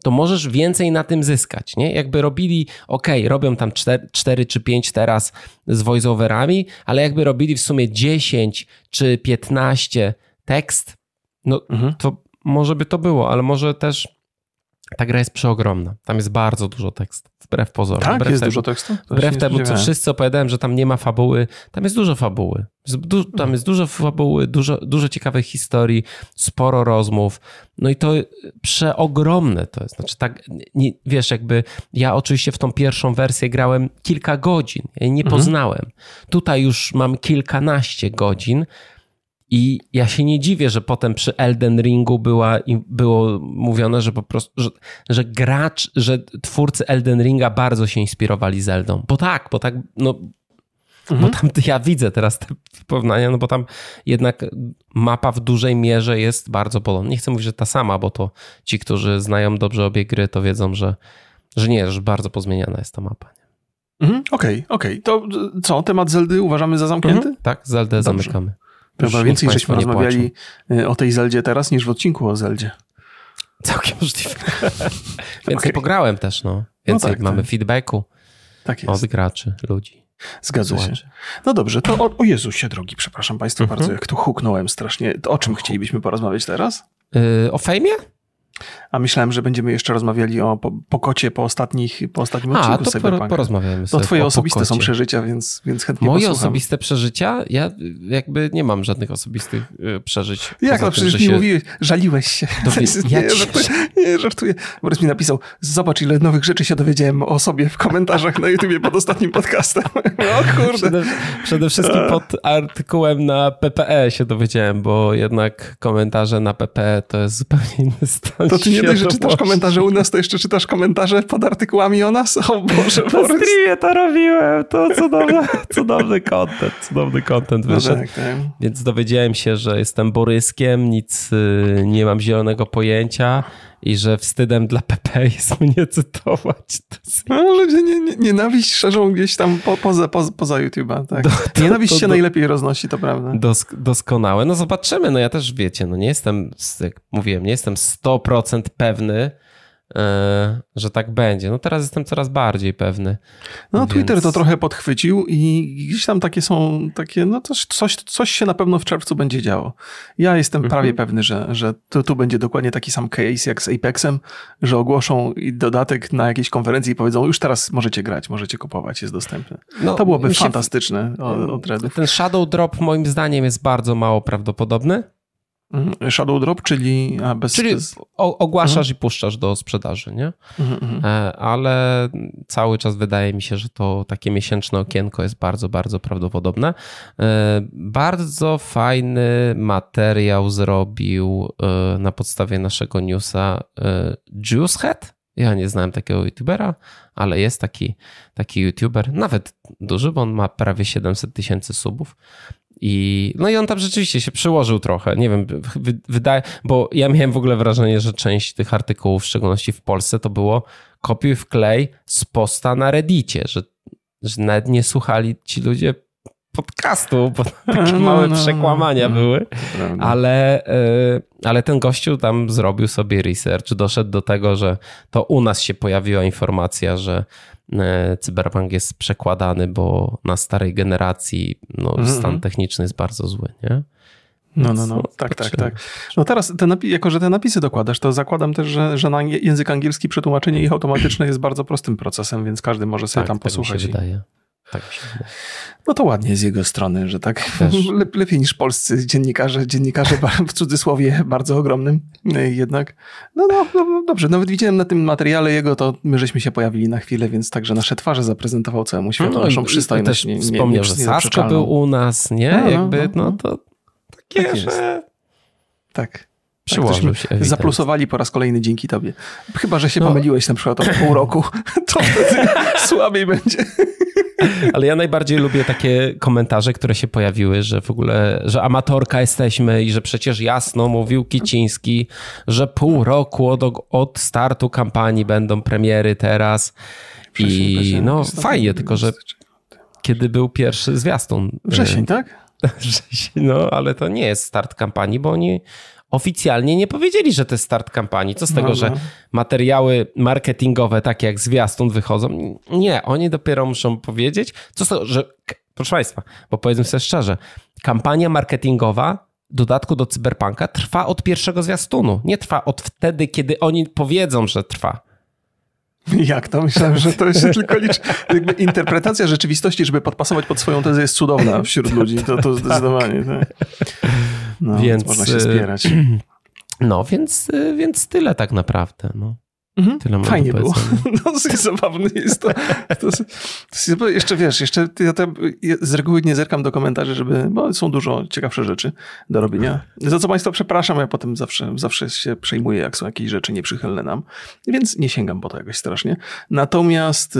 to możesz więcej na tym zyskać, nie? Jakby robili, ok, robią tam 4, 4 czy 5 teraz z voiceoverami, ale jakby robili w sumie 10 czy 15 tekst, no mhm. to może by to było, ale może też ta gra jest przeogromna. Tam jest bardzo dużo tekstu, wbrew pozorom. Tak, wbrew jest dużo tekstu? To wbrew temu, co wszyscy opowiadałem, że tam nie ma fabuły. Tam jest dużo fabuły. Tam jest dużo fabuły, dużo, dużo ciekawych historii, sporo rozmów. No i to przeogromne to jest. Znaczy tak, nie, wiesz, jakby ja oczywiście w tą pierwszą wersję grałem kilka godzin. Ja nie mhm. poznałem. Tutaj już mam kilkanaście godzin i ja się nie dziwię, że potem przy Elden Ringu była, było mówione, że po prostu, że, że gracz, że twórcy Elden Ringa bardzo się inspirowali Zeldą. Bo tak, bo tak, no, mhm. bo tam ja widzę teraz te porównania, no bo tam jednak mapa w dużej mierze jest bardzo podobna. Nie chcę mówić, że ta sama, bo to ci, którzy znają dobrze obie gry, to wiedzą, że, że nie, że bardzo pozmieniana jest ta mapa. Mhm, okej, okej. Okay, To co, temat Zeldy uważamy za zamknięty? Mhm. Tak, Zeldę Dobrze. zamykamy. Chyba więcej żeśmy rozmawiali y, o tej Zeldzie teraz niż w odcinku o Zeldzie. Całkiem możliwe. [laughs] więcej okay. pograłem też, no. Więcej no tak, mamy tak. feedbacku tak od graczy, ludzi. Zgadza się. No dobrze, to o, o Jezusie drogi, przepraszam Państwa mhm. bardzo, jak tu huknąłem strasznie. To o czym chcielibyśmy porozmawiać teraz? Yy, o fejmie? A myślałem, że będziemy jeszcze rozmawiali o pokocie po, ostatnich, po ostatnim A, odcinku to Cyberpunka. porozmawiamy sobie To twoje osobiste pokocie. są przeżycia, więc, więc chętnie Moje posłucham. osobiste przeżycia? Ja jakby nie mam żadnych osobistych y, przeżyć. Jak to przecież mi się... mówiłeś, żaliłeś się. Dowie... [laughs] nie, ja żartuję, nie, żartuję. Borys mi napisał, zobacz ile nowych rzeczy się dowiedziałem o sobie w komentarzach na YouTubie pod ostatnim podcastem. [laughs] o kurde. Przede, przede wszystkim pod artykułem na PPE się dowiedziałem, bo jednak komentarze na PPE to jest zupełnie inny stan To ty nie dość, że czytasz komentarze u nas, to jeszcze czytasz komentarze pod artykułami o nas? O Boże, Na streamie to robiłem, to cudowny, cudowny content, cudowny content no wyszedł. No tak, tak. Więc dowiedziałem się, że jestem Boryskiem, nic y, nie mam zielonego pojęcia i że wstydem dla PP jest mnie cytować. No, ludzie nie, nie, nienawiść szerzą gdzieś tam po, poza, poza, poza YouTube'a. Tak. Do, to, nienawiść to, się do, najlepiej roznosi, to prawda. Dosk, doskonałe. No zobaczymy. No ja też wiecie, no nie jestem, jak mówiłem, nie jestem 100% pewny, że tak będzie. No teraz jestem coraz bardziej pewny. No więc... Twitter to trochę podchwycił i gdzieś tam takie są takie, no to coś, coś się na pewno w czerwcu będzie działo. Ja jestem mhm. prawie pewny, że, że tu, tu będzie dokładnie taki sam case jak z Apexem, że ogłoszą dodatek na jakiejś konferencji i powiedzą, już teraz możecie grać, możecie kupować, jest dostępny. No, to byłoby się... fantastyczne od, od Ten Shadow Drop moim zdaniem jest bardzo mało prawdopodobny. Mhm. Shadow drop, czyli bez... Czyli ogłaszasz mhm. i puszczasz do sprzedaży, nie? Mhm, mhm, e, Ale cały czas wydaje mi się, że to takie miesięczne okienko jest bardzo, bardzo prawdopodobne. E, bardzo fajny materiał zrobił e, na podstawie naszego newsa Juicehead, Ja nie znałem takiego youtubera, ale jest taki, taki youtuber, nawet duży, bo on ma prawie 700 tysięcy subów. I, no i on tam rzeczywiście się przyłożył trochę. Nie wiem, wydaje, bo ja miałem w ogóle wrażenie, że część tych artykułów, w szczególności w Polsce, to było kopiuj w klej z posta na Reddicie, że, że nawet nie słuchali ci ludzie podcastu, bo [laughs] takie no, małe no, no, przekłamania no, były. Ale, e, ale ten gościu tam zrobił sobie research, doszedł do tego, że to u nas się pojawiła informacja, że e, cyberpunk jest przekładany, bo na starej generacji no, mm -hmm. stan techniczny jest bardzo zły, nie? No, no, no, tak, tak, tak. No teraz, te jako że te napisy dokładasz, to zakładam też, że, że na język angielski przetłumaczenie ich automatyczne jest bardzo prostym procesem, więc każdy może sobie tak, tam posłuchać. Tak mi się wydaje. Tak no to ładnie z jego strony, że tak [laughs] Le, lepiej niż polscy dziennikarze, dziennikarze [laughs] w cudzysłowie bardzo ogromnym e, jednak. No, no, no, dobrze, nawet widziałem na tym materiale jego, to my żeśmy się pojawili na chwilę, więc także nasze twarze zaprezentował całemu światu no, naszą przystojność. Też nie, nie, wspomniał, nie, że Sasko był u nas, nie? No, no Jakby, no, no, no to takie, tak że... Tak. Przyłożył tak, się. Ewidentnie. Zaplusowali po raz kolejny dzięki tobie. Chyba, że się no. pomyliłeś na przykład od pół roku, [laughs] to wtedy słabiej będzie. [laughs] Ale ja najbardziej lubię takie komentarze, które się pojawiły, że w ogóle, że amatorka jesteśmy i że przecież jasno mówił Kiciński, że pół roku od, od startu kampanii będą premiery teraz. I no fajnie, tylko że kiedy był pierwszy zwiastun. Wrzesień, tak? [laughs] Wrzesień, no ale to nie jest start kampanii, bo oni oficjalnie nie powiedzieli, że to jest start kampanii. Co z tego, no, no. że materiały marketingowe, takie jak zwiastun, wychodzą? Nie, oni dopiero muszą powiedzieć. Co z tego, że. Proszę Państwa, bo powiedzmy sobie szczerze, kampania marketingowa w dodatku do cyberpunka trwa od pierwszego zwiastunu. Nie trwa od wtedy, kiedy oni powiedzą, że trwa. Jak to? Myślałem, że to się tylko liczy. Jakby interpretacja rzeczywistości, żeby podpasować pod swoją tezę jest cudowna wśród ludzi. To, to [laughs] zdecydowanie. Tak. No, więc można się spierać. [clears throat] No, więc, więc tyle tak naprawdę. No. Mhm. Tyle Fajnie było. [laughs] Dosyć zabawne jest to. to, to jeszcze wiesz, jeszcze ja te, z reguły nie zerkam do komentarzy, żeby, bo są dużo ciekawsze rzeczy do robienia. Za co Państwa przepraszam, ja potem zawsze, zawsze się przejmuję, jak są jakieś rzeczy nieprzychylne nam, więc nie sięgam po to jakoś strasznie. Natomiast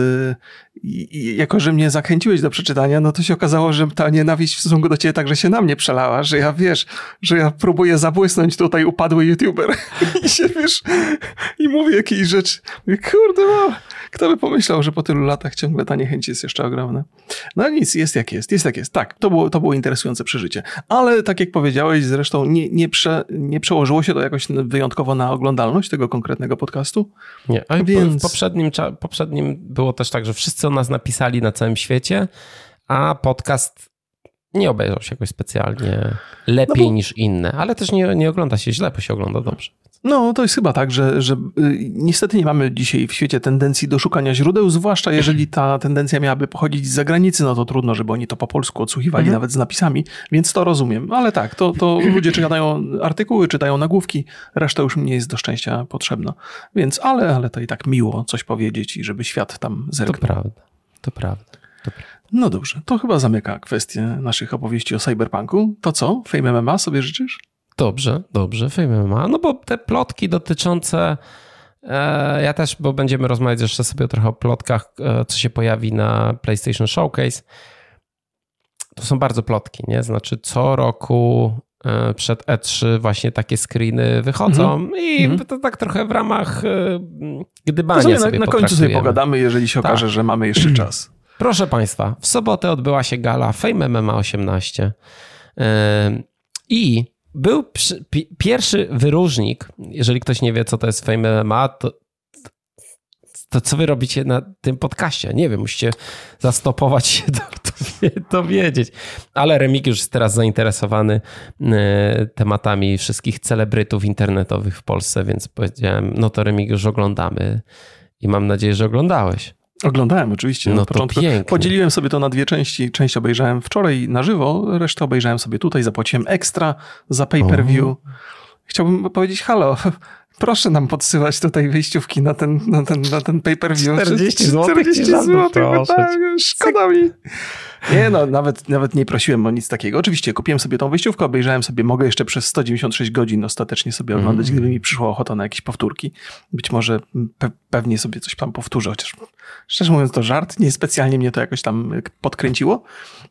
i, jako, że mnie zachęciłeś do przeczytania, no to się okazało, że ta nienawiść w stosunku do ciebie także się na mnie przelała, że ja wiesz, że ja próbuję zabłysnąć tutaj upadły youtuber [laughs] i się wiesz, i mówię jakieś rzeczy. Mówię, kurde, no, kto by pomyślał, że po tylu latach ciągle ta niechęć jest jeszcze ogromna. No nic, jest jak jest, jest jak jest. Tak, to było, to było interesujące przeżycie. Ale tak jak powiedziałeś, zresztą nie, nie, prze, nie przełożyło się to jakoś wyjątkowo na oglądalność tego konkretnego podcastu. Nie, a Więc... w poprzednim, poprzednim było też tak, że wszyscy o nas napisali na całym świecie, a podcast nie obejrzał się jakoś specjalnie lepiej no bo... niż inne, ale też nie, nie ogląda się źle, bo się ogląda dobrze. No, to jest chyba tak, że, że y, niestety nie mamy dzisiaj w świecie tendencji do szukania źródeł, zwłaszcza jeżeli ta tendencja miałaby pochodzić z zagranicy, no to trudno, żeby oni to po polsku odsłuchiwali mhm. nawet z napisami, więc to rozumiem. Ale tak, to, to [clears throat] ludzie czytają artykuły, czytają nagłówki, reszta już nie jest do szczęścia potrzebna. Więc, ale, ale to i tak miło coś powiedzieć i żeby świat tam zerknął. To prawda, to prawda. To prawda. No dobrze, to chyba zamyka kwestię naszych opowieści o cyberpunku. To co? Fame MMA sobie życzysz? Dobrze, dobrze, Fame MMA. No bo te plotki dotyczące. E, ja też, bo będziemy rozmawiać jeszcze sobie trochę o plotkach, e, co się pojawi na PlayStation Showcase. To są bardzo plotki, nie? Znaczy, co roku e, przed E3 właśnie takie screeny wychodzą mm -hmm. i mm -hmm. to tak trochę w ramach gdybania to sobie, sobie na, na końcu sobie pogadamy, jeżeli się tak. okaże, że mamy jeszcze [clears throat] czas. Proszę Państwa, w sobotę odbyła się gala Fame MMA 18 i był przy, pierwszy wyróżnik, jeżeli ktoś nie wie, co to jest Fame MMA, to, to co wy robicie na tym podcaście? Nie wiem, musicie zastopować się [laughs] to wiedzieć. Ale Remik już jest teraz zainteresowany e, tematami wszystkich celebrytów internetowych w Polsce, więc powiedziałem, no to Remik już oglądamy i mam nadzieję, że oglądałeś. Oglądałem oczywiście. No pięknie. Podzieliłem sobie to na dwie części. Część obejrzałem wczoraj na żywo, resztę obejrzałem sobie tutaj, zapłaciłem ekstra za pay-per-view. Chciałbym powiedzieć halo, [laughs] proszę nam podsyłać tutaj wyjściówki na ten, na ten, na ten pay-per-view. 40 zł. 40 zł, szkoda mi. Nie no, nawet, nawet nie prosiłem o nic takiego. Oczywiście kupiłem sobie tą wyjściówkę, obejrzałem sobie, mogę jeszcze przez 196 godzin ostatecznie sobie oglądać, mm. gdyby mi przyszła ochota na jakieś powtórki. Być może pe pewnie sobie coś tam powtórzę, chociaż szczerze mówiąc to żart, nie specjalnie mnie to jakoś tam podkręciło.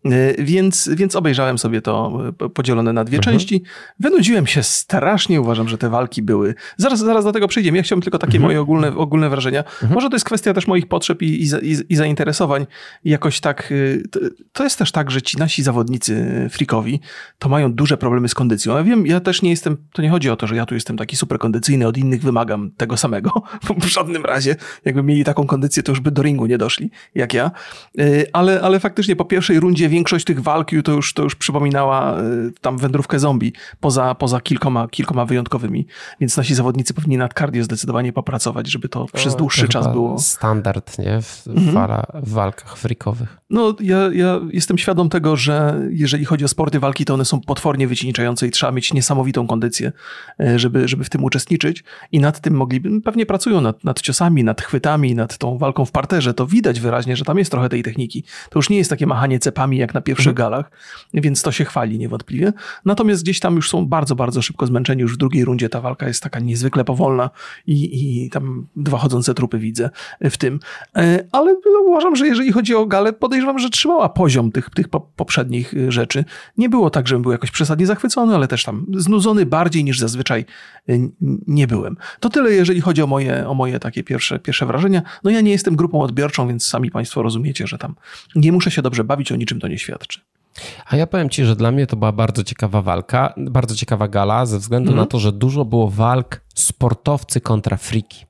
E, więc, więc obejrzałem sobie to e, podzielone na dwie mhm. części. Wynudziłem się strasznie, uważam, że te walki były. Zaraz, zaraz do tego przejdziemy. Ja chciałbym tylko takie mhm. moje ogólne, ogólne wrażenia. Mhm. Może to jest kwestia też moich potrzeb i, i, i, i zainteresowań. Jakoś tak, y, to, jest też tak, że ci nasi zawodnicy freakowi to mają duże problemy z kondycją. Ja wiem, ja też nie jestem, to nie chodzi o to, że ja tu jestem taki super kondycyjny, od innych wymagam tego samego. [laughs] W żadnym razie. Jakby mieli taką kondycję, to już by do ringu nie doszli, jak ja. Y, ale, ale faktycznie po pierwszej rundzie większość tych walk to już, to już przypominała y, tam wędrówkę zombie, poza, poza kilkoma, kilkoma wyjątkowymi. Więc nasi zawodnicy powinni nad cardio zdecydowanie popracować, żeby to przez dłuższy to czas było. Standard, nie? W, mhm. w walkach freakowych. No, ja, ja jestem świadom tego, że jeżeli chodzi o sporty walki, to one są potwornie wycieńczające i trzeba mieć niesamowitą kondycję, e, żeby, żeby w tym uczestniczyć. I nad tym mogliby, pewnie pracują nad, nad ciosami, nad chwytami, nad tą walką w parterze. To widać wyraźnie, że tam jest trochę tej techniki. To już nie jest takie machanie cepami jak na pierwszych mhm. galach, więc to się chwali niewątpliwie. Natomiast gdzieś tam już są bardzo, bardzo szybko zmęczeni. Już w drugiej rundzie ta walka jest taka niezwykle powolna i, i tam dwa chodzące trupy widzę w tym. E, ale uważam, że jeżeli chodzi o galę, podejrzewam, że trzymała poziom tych, tych poprzednich y, rzeczy. Nie było tak, żebym był jakoś przesadnie zachwycony, ale też tam znudzony bardziej niż zazwyczaj y, nie byłem. To tyle, jeżeli chodzi o moje, o moje takie pierwsze, pierwsze wrażenia. No ja nie jestem grupą odbiorczą, więc sami Państwo rozumiecie, że tam nie muszę się dobrze bawić, o niczym to nie świadczy. A ja powiem Ci, że dla mnie to była bardzo ciekawa walka, bardzo ciekawa gala, ze względu mm. na to, że dużo było walk sportowcy kontra friki.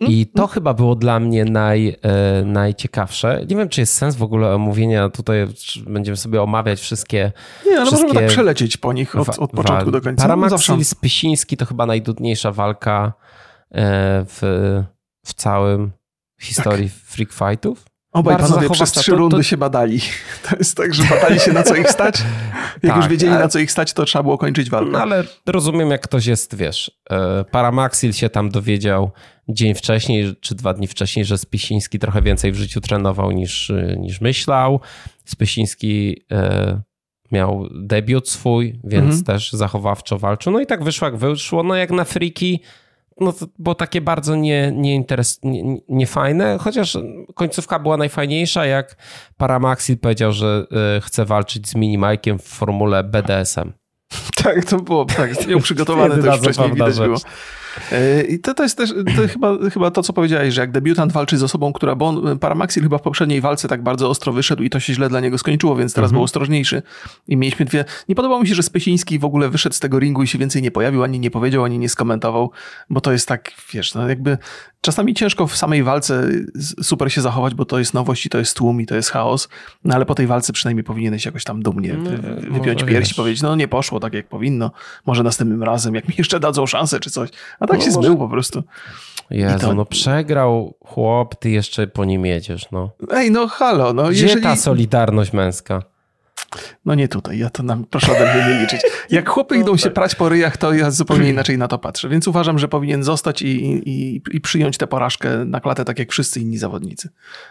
I to chyba było dla mnie naj, e, najciekawsze. Nie wiem, czy jest sens w ogóle omówienia tutaj, będziemy sobie omawiać wszystkie. Nie, ale możemy tak przelecieć po nich od, od początku do końca. Paramaxil Spysiński to chyba najdudniejsza walka e, w, w całym historii tak. freak fightów. Obaj Bardzo panowie przez trzy rundy to... się badali. [laughs] To jest tak, że badali się na co ich stać. Jak tak, już wiedzieli ale... na co ich stać, to trzeba było kończyć walkę. No, ale rozumiem, jak ktoś jest, wiesz, e, Paramaxil się tam dowiedział dzień wcześniej, czy dwa dni wcześniej, że Spysiński trochę więcej w życiu trenował niż, niż myślał. Spysiński e, miał debiut swój, więc mhm. też zachowawczo walczył. No i tak wyszło jak wyszło. No jak na friki no to było takie bardzo nie, nie, interes, nie, nie fajne, chociaż końcówka była najfajniejsza, jak Paramaxil powiedział, że e, chce walczyć z Minimajkiem w formule BDSM. Tak, to było tak, [laughs] miał przygotowane to już wcześniej widać rzecz. było. E, I to, to jest też to chyba, chyba to, co powiedziałeś, że jak debiutant walczy z osobą, która, bo on, Paramaxil chyba w poprzedniej walce tak bardzo ostro wyszedł i to się źle dla niego skończyło, więc teraz mhm. był ostrożniejszy. I mieliśmy dwie... Nie podobało mi się, że Spysiński w ogóle wyszedł z tego ringu i się więcej nie pojawił, ani nie powiedział, ani nie skomentował, bo to jest tak, wiesz, no jakby czasami ciężko w samej walce super się zachować, bo to jest nowość i to jest tłum i to jest chaos, no ale po tej walce przynajmniej powinieneś jakoś tam dumnie no, wypiąć pierś i powiedzieć, no nie poszło tak jak powinno, może następnym razem, jak mi jeszcze dadzą szansę czy coś. A tak no, się może... zmył po prostu. Jezu, to... no przegrał chłop, ty jeszcze po nim jedziesz, no. Ej, no halo, no Gdzie jeżeli... ta solidarność męska? No nie tutaj, ja to nam proszę ode mnie nie liczyć. [laughs] Jak chłopy idą się prać po ryjach, to ja zupełnie [clears throat] inaczej na to patrzę. Więc uważam, że powinien zostać i, i, i przyjąć tę porażkę na klatę, tak jak wszyscy inni zawodnicy.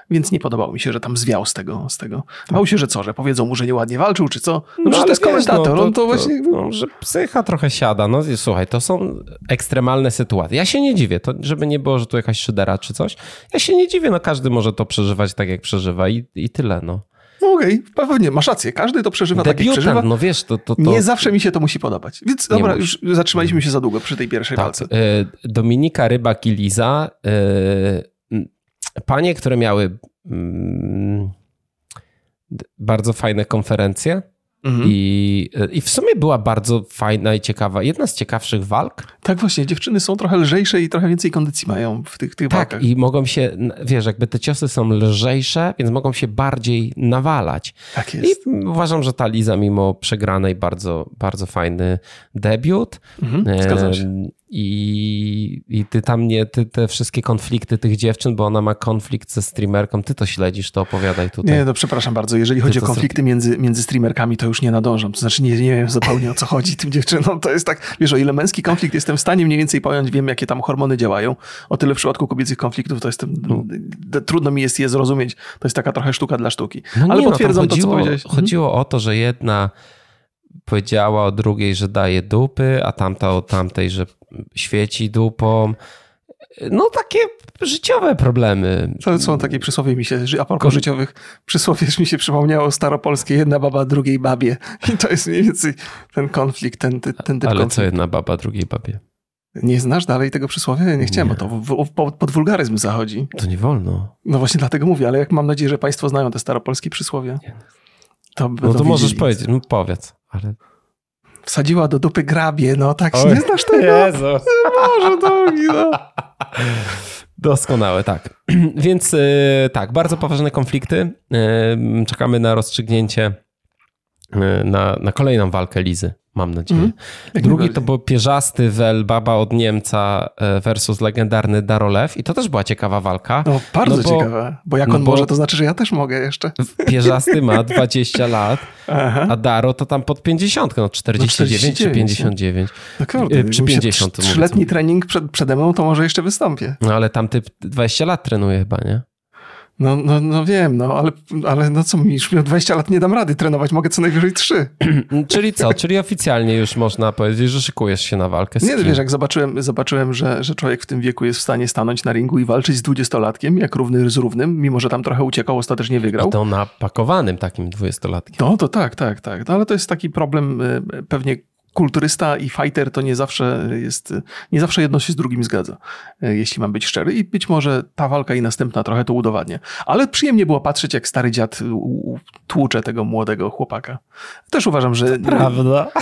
Więc nie podobało mi się, że tam zwiał z tego. Z tego. Bał się, że co, że powiedzą mu, że nieładnie walczył, czy co? No, no to jest komentator, no, to, on to, właśnie... No, że psycha trochę siada. No słuchaj, to są ekstremalne sytuacje. Ja się nie dziwię, to żeby nie było, że tu jakaś szydera czy coś. Ja się nie dziwię, no każdy może to przeżywać tak, jak przeżywa i, i tyle, no. Okej, okay, pewnie, masz rację. Każdy to przeżywa Debiutant, tak, jak przeżywa. no wiesz, to, to, to... Nie zawsze mi się to musi podobać. Więc nie dobra, już zatrzymaliśmy się za długo przy tej pierwszej tak, walce. E, Dominika Rybak i Liza, e, panie, które miały mm, bardzo fajne konferencje, Mhm. I, I w sumie była bardzo fajna i ciekawa. Jedna z ciekawszych walk. Tak, właśnie. Dziewczyny są trochę lżejsze i trochę więcej kondycji mają w tych, tych tak, walkach. i mogą się, wiesz, jakby te ciosy są lżejsze, więc mogą się bardziej nawalać. Tak jest. I uważam, że ta Liza mimo przegranej bardzo, bardzo fajny debiut. Mhm, zgadzam się. I, I ty tam nie, ty te wszystkie konflikty tych dziewczyn, bo ona ma konflikt ze streamerką, ty to śledzisz, to opowiadaj tutaj. Nie, no przepraszam bardzo, jeżeli chodzi o konflikty między, między streamerkami, to już nie nadążam. To znaczy nie, nie wiem zupełnie o co chodzi tym [laughs] dziewczynom. To jest tak, wiesz, o ile męski konflikt jestem w stanie mniej więcej pojąć, wiem jakie tam hormony działają. O tyle w przypadku kobiecych konfliktów to jestem, no. trudno mi jest je zrozumieć. To jest taka trochę sztuka dla sztuki. No Ale nie, potwierdzam no, to, co powiedziałeś. Chodziło mhm. o to, że jedna powiedziała o drugiej, że daje dupy, a tamta o tamtej, że świeci dupą. No takie życiowe problemy. To są takie przysłowie mi się, a propos życiowych przysłowiesz mi się przypomniało staropolskie, jedna baba drugiej babie. I to jest mniej więcej ten konflikt, ten, ten, typ Ale konflikt. co jedna baba drugiej babie? Nie znasz dalej tego przysłowia? Ja nie chciałem, nie. bo to w, w, pod, wulgaryzm zachodzi. To nie wolno. No właśnie dlatego mówię, ale jak mam nadzieję, że państwo znają te staropolskie przysłowie. To no to możesz powiedzieć, no powiedz, ale wsadziła do dupy grabie, no tak, Oj, nie znasz tego? Jezu. Może drogi, no. Doskonałe, tak. [clears throat] Więc yy, tak, bardzo poważne konflikty. Yy, czekamy na rozstrzygnięcie, yy, na, na kolejną walkę Lizy mam nadzieję. Mm, Drugi to był pierzasty Wel Baba od Niemca e, versus legendarny Darolew i to też była ciekawa walka. No bardzo no bo, ciekawa, bo jak no on bo może, to znaczy, że ja też mogę jeszcze. Pierzasty ma [laughs] 20 lat, Aha. a Daro to tam pod 50, no 49, no 49 czy 59. No kurde, czy 50. Trzyletni trening przed, przede mną, to może jeszcze wystąpię. No ale tam ty 20 lat trenuje chyba, nie? No, no, no wiem, no ale, ale no co mi, już miał 20 lat nie dam rady trenować, mogę co najwyżej 3. [clears throat] Czyli co? Czyli oficjalnie już można powiedzieć, że szykujesz się na walkę z Nie, kim? wiesz, jak zobaczyłem, zobaczyłem że, że człowiek w tym wieku jest w stanie stanąć na ringu i walczyć z dwudziestolatkiem, jak równy z równym, mimo że tam trochę uciekał, ostatecznie wygrał. I to napakowanym takim dwudziestolatkiem. No to tak, tak, tak. No, ale to jest taki problem y, pewnie kulturysta i fighter to nie zawsze jest, nie zawsze jedno się z drugim zgadza, e, jeśli mam być szczery. I być może ta walka i następna trochę to udowadnia. Ale przyjemnie było patrzeć, jak stary dziad tłucze tego młodego chłopaka. Też uważam, że... Prawda. [laughs]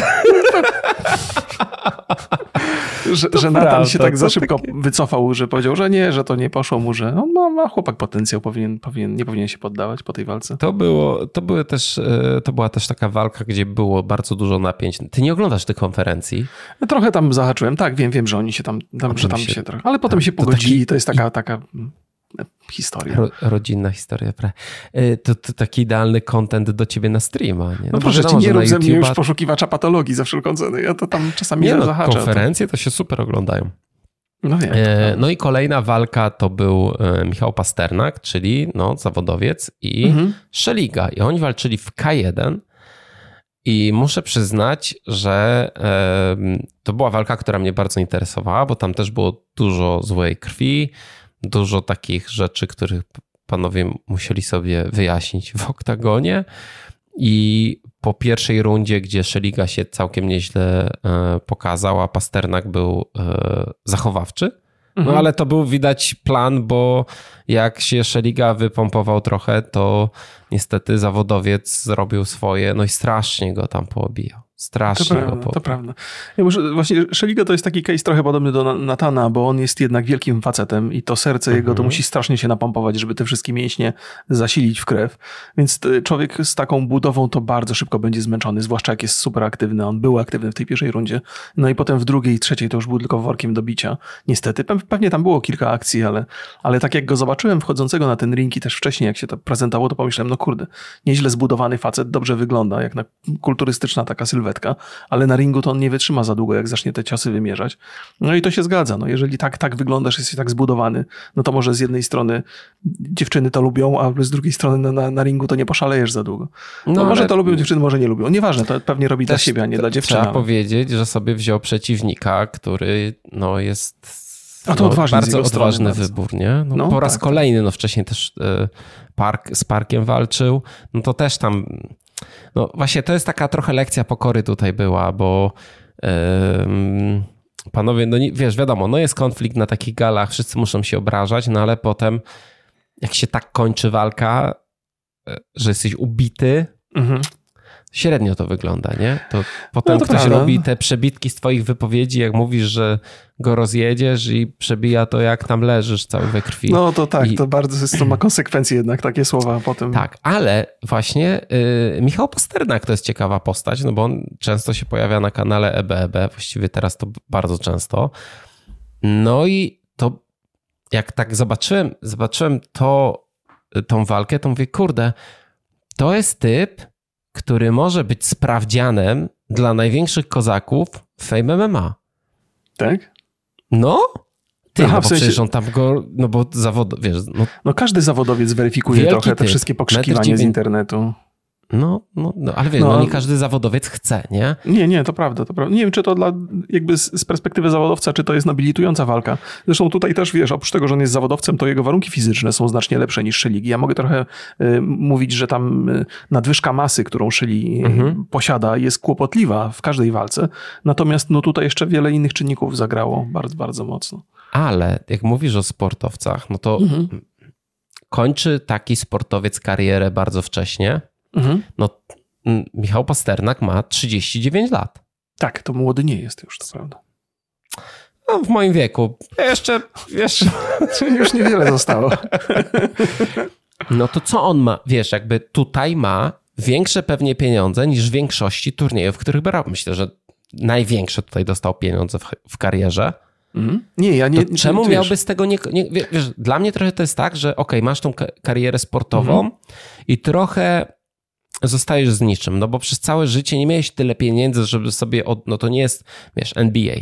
że, że Nathan się tak za szybko takie... wycofał, że powiedział, że nie, że to nie poszło mu, że on ma, ma chłopak potencjał, powinien, powinien, nie powinien się poddawać po tej walce. To było, to były też, e, to była też taka walka, gdzie było bardzo dużo napięć. Ty nie oglądasz tych konferencji? Trochę tam zahaczyłem, tak, wiem, wiem, że oni się tam, tam że tam się, się trochę, ale potem tak, się pogodzili, to, taki... to jest taka, taka historia. Ro, rodzinna historia. E, to, to, taki idealny content do ciebie na streama. Nie? No, no proszę ci, nie rób ze mnie już poszukiwacza patologii za wszelką cenę. Ja to tam czasami nie, no, zahaczę. Konferencje to... się super oglądają. No, wiem, e, no i kolejna walka to był e, Michał Pasternak, czyli no, zawodowiec i mhm. Szeliga. I oni walczyli w K1 i muszę przyznać, że to była walka, która mnie bardzo interesowała, bo tam też było dużo złej krwi, dużo takich rzeczy, których panowie musieli sobie wyjaśnić w oktagonie. I po pierwszej rundzie, gdzie Szeliga się całkiem nieźle e, pokazał, a Pasternak był e, zachowawczy, no mhm. ale to był widać plan, bo jak się Szeliga wypompował trochę, to niestety zawodowiec zrobił swoje, no i strasznie go tam poobijał. Strasznie to prawda, To prawda. Ja może, właśnie Szeliga to jest taki case trochę podobny do Natana, bo on jest jednak wielkim facetem i to serce mhm. jego to musi strasznie się napompować, żeby te wszystkie mięśnie zasilić w krew. Więc człowiek z taką budową to bardzo szybko będzie zmęczony, zwłaszcza jak jest super aktywny. On był aktywny w tej pierwszej rundzie. No i potem w drugiej i trzeciej to już był tylko workiem do bicia. Niestety, pewnie tam było kilka akcji, ale, ale tak jak go zobaczyłem wchodzącego na ten ring i też wcześniej jak się to prezentowało, to pomyślałem, no kurde, nieźle zbudowany facet, dobrze wygląda, jak na kulturystyczna taka sylwetka sylwetka, ale na ringu to on nie wytrzyma za długo, jak zacznie te ciosy wymierzać. No i to się zgadza. No jeżeli tak, tak wyglądasz, jesteś tak zbudowany, no to może z jednej strony dziewczyny to lubią, a z drugiej strony na, na, ringu to nie poszalejesz za długo. No, no może to lubią dziewczyny, może nie lubią. Nieważne, to pewnie robi dla siebie, a nie dla dziewczyny. Trzeba powiedzieć, że sobie wziął przeciwnika, który no jest a to no, odważny bardzo odważny bardzo. wybór, nie? No, no, po raz tak, kolejny, no wcześniej też y, Park z Parkiem walczył, no to też tam no właśnie to jest taka trochę lekcja pokory tutaj była, bo panowie, no wiesz, wiadomo, no jest konflikt na takich galach, wszyscy muszą się obrażać, no ale potem jak się tak kończy walka, e, że jesteś ubity, mhm średnio to wygląda, nie? To potem no to ktoś prawda. robi te przebitki z twoich wypowiedzi, jak mówisz, że go rozjedziesz i przebija to, jak tam leżysz cały we krwi. No to tak, I... to bardzo jest, to ma konsekwencje jednak, takie słowa potem. Tak, ale właśnie yy, Michał Pasternak to jest ciekawa postać, no bo on często się pojawia na kanale EBEB, e właściwie teraz to bardzo często. No i to jak tak zobaczyłem, zobaczyłem to, tą walkę, to mówię, kurde, to jest typ, który może być sprawdzianem dla największych kozaków w Fame MMA. Tak? No? Ty, Aha, no w sensie- przecież on tam go, no bo zawod, wiesz, no, No każdy zawodowiec weryfikuje trochę te typ. wszystkie Metr pokrzykiwania z dziewięć- internetu. No, no, no ale wiesz, No. no, nie każdy zawodowiec chce, nie? Nie, nie, to prawda, to prawda. Nie wiem, czy to dla, jakby z, z perspektywy zawodowca, czy to jest nobilitująca walka. Zresztą tutaj też, wiesz, oprócz tego, że on jest zawodowcem, to jego warunki fizyczne są znacznie lepsze niż Szyligi. Ja mogę trochę y, mówić, że tam y, nadwyżka masy, którą Szyli y, Mhm. posiada, jest kłopotliwa w każdej walce. Natomiast no tutaj jeszcze wiele innych czynników zagrało bardzo, bardzo mocno. Ale jak mówisz o sportowcach, no to Mhm. kończy taki sportowiec karierę bardzo wcześnie. Mhm. No, mm, Michał Pasternak ma 39 lat. Tak, to młody nie jest już, to prawda. No, w moim wieku. Jeszcze, wiesz, [laughs] Już niewiele zostało. [laughs] no to co on ma? Wiesz, jakby tutaj ma większe pewnie pieniądze niż w większości turniejów, w których brał. Myślę, że największe tutaj dostał pieniądze w, w karierze. Mhm. Nie, ja nie. To czemu wiesz, miałby z tego nie, nie wie- wiesz, Dla mnie trochę to jest tak, że okej, masz tą ka- karierę sportową Mhm. i trochę zostajesz z niczym, no bo przez całe życie nie miałeś tyle pieniędzy, żeby sobie, od, no to nie jest, wiesz, NBA,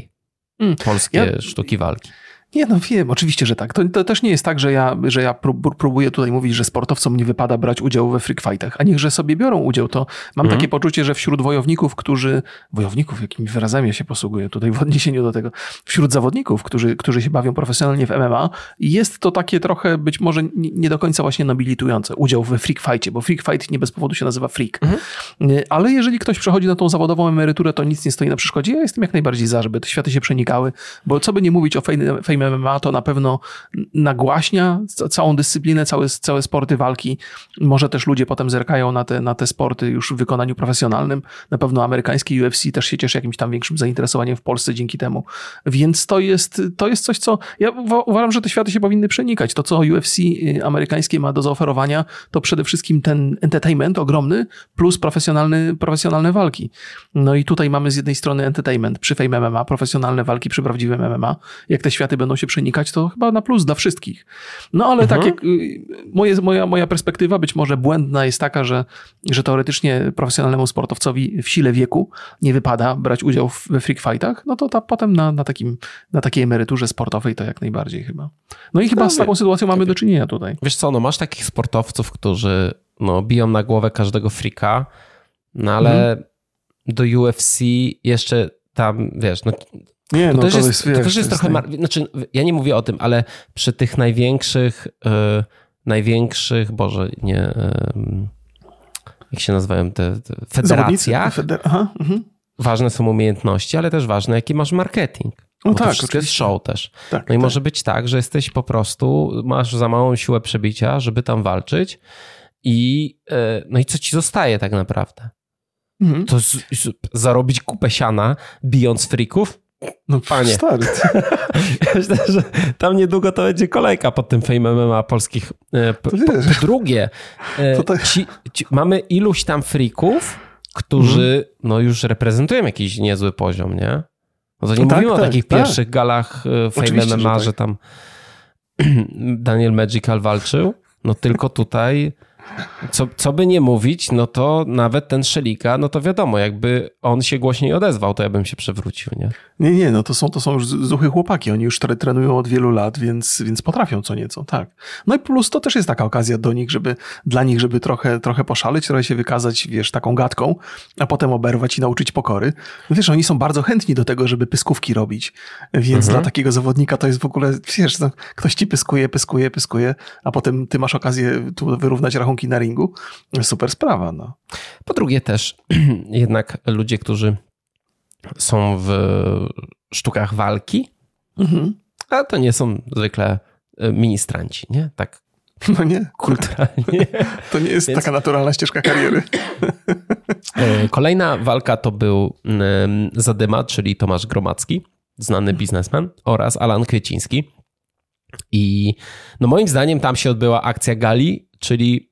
Mm. polskie Ja- sztuki walki. Nie, no wiem, oczywiście, że tak. To, to też nie jest tak, że ja, że ja prób- próbuję tutaj mówić, że sportowcom nie wypada brać udziału we freak fightach, a niechże sobie biorą udział, to mam Mhm. takie poczucie, że wśród wojowników, którzy, wojowników, jakimi wyrazami ja się posługuję tutaj w odniesieniu do tego, wśród zawodników, którzy, którzy się bawią profesjonalnie w MMA, jest to takie trochę być może nie, do końca właśnie nobilitujące, udział we freak fightie, bo freak fight nie bez powodu się nazywa freak. Y, Ale jeżeli ktoś przechodzi na tą zawodową emeryturę, to nic nie stoi na przeszkodzie. Ja jestem jak najbardziej za, żeby te światy się przenikały, bo co by nie mówić o Fame, fame MMA, to na pewno nagłaśnia ca- całą dyscyplinę, całe, całe sporty walki. Może też ludzie potem zerkają na te, na te sporty już w wykonaniu profesjonalnym. Na pewno amerykański UFC też się cieszy jakimś tam większym zainteresowaniem w Polsce dzięki temu. Więc to jest, to jest coś, co ja uwa- uważam, że te światy się powinny przenikać. To, co UFC y, amerykańskie ma do zaoferowania, to przede wszystkim ten entertainment ogromny plus profesjonalny, profesjonalne walki. No i tutaj mamy z jednej strony entertainment przy Fame MMA, profesjonalne walki przy prawdziwym MMA. Jak te światy będą się przenikać, to chyba na plus dla wszystkich. No ale Mhm. tak jak y, moje, moja, moja perspektywa być może błędna jest taka, że, że teoretycznie profesjonalnemu sportowcowi w sile wieku nie wypada brać udział w, we freak fightach, no to ta, potem na, na, takim, na takiej emeryturze sportowej to jak najbardziej chyba. No i chyba No z taką sytuacją mamy do czynienia tutaj. Wiesz co, no masz takich sportowców, którzy no, biją na głowę każdego frika, no ale Mhm. do UFC jeszcze tam, wiesz, no Nie, To, no też jest, wiesz, to też to jest trochę. Mar- znaczy, ja nie mówię o tym, ale przy tych największych, e, największych, Boże, nie. e, jak się nazywają te, te federacjach, Feder- Aha, mhm. ważne są umiejętności, ale też ważne, jaki masz marketing. No Bo to tak, wszystko jest show też. Tak, No i tak. może być tak, że jesteś po prostu, masz za małą siłę przebicia, żeby tam walczyć i e, no i co ci zostaje tak naprawdę? Mhm. To z, z, zarobić kupę siana, bijąc frików? No Panie. Stary. [laughs] Myślę, że tam niedługo to będzie kolejka pod tym Fame MMA polskich. E, po, po drugie, tak- ci, ci, mamy iluś tam frików, którzy Mhm. no już reprezentują jakiś niezły poziom, nie? No to nie No tak, mówimy o tak, takich tak. pierwszych galach e, Fame Oczywiście, że MMA, tak. że tam [clears throat] Daniel Magical walczył, no tylko tutaj co, co by nie mówić, no to nawet ten Szelika, no to wiadomo, jakby on się głośniej odezwał, to ja bym się przewrócił, nie? Nie, nie, no to są, to są już zuchy chłopaki. Oni już tre- trenują od wielu lat, więc, więc potrafią co nieco, tak. No i plus to też jest taka okazja do nich, żeby, dla nich, żeby trochę, trochę poszaleć, trochę się wykazać, wiesz, taką gadką, a potem oberwać i nauczyć pokory. No wiesz, oni są bardzo chętni do tego, żeby pyskówki robić, więc Mhm. dla takiego zawodnika to jest w ogóle, wiesz, no, ktoś ci pyskuje, pyskuje, pyskuje, a potem ty masz okazję tu wyrównać rachunki na ringu. Super sprawa, no. Po drugie też [clears throat] jednak ludzie, którzy są w sztukach walki, Mhm. a to nie są zwykle e, ministranci, nie? Tak [laughs] No nie, kulturalnie. [laughs] to nie jest Więc- taka naturalna ścieżka kariery. [laughs] E, Kolejna walka to był em, Zadyma, czyli Tomasz Gromacki, znany biznesmen, oraz Alan Kwieciński. I no moim zdaniem tam się odbyła akcja gali, czyli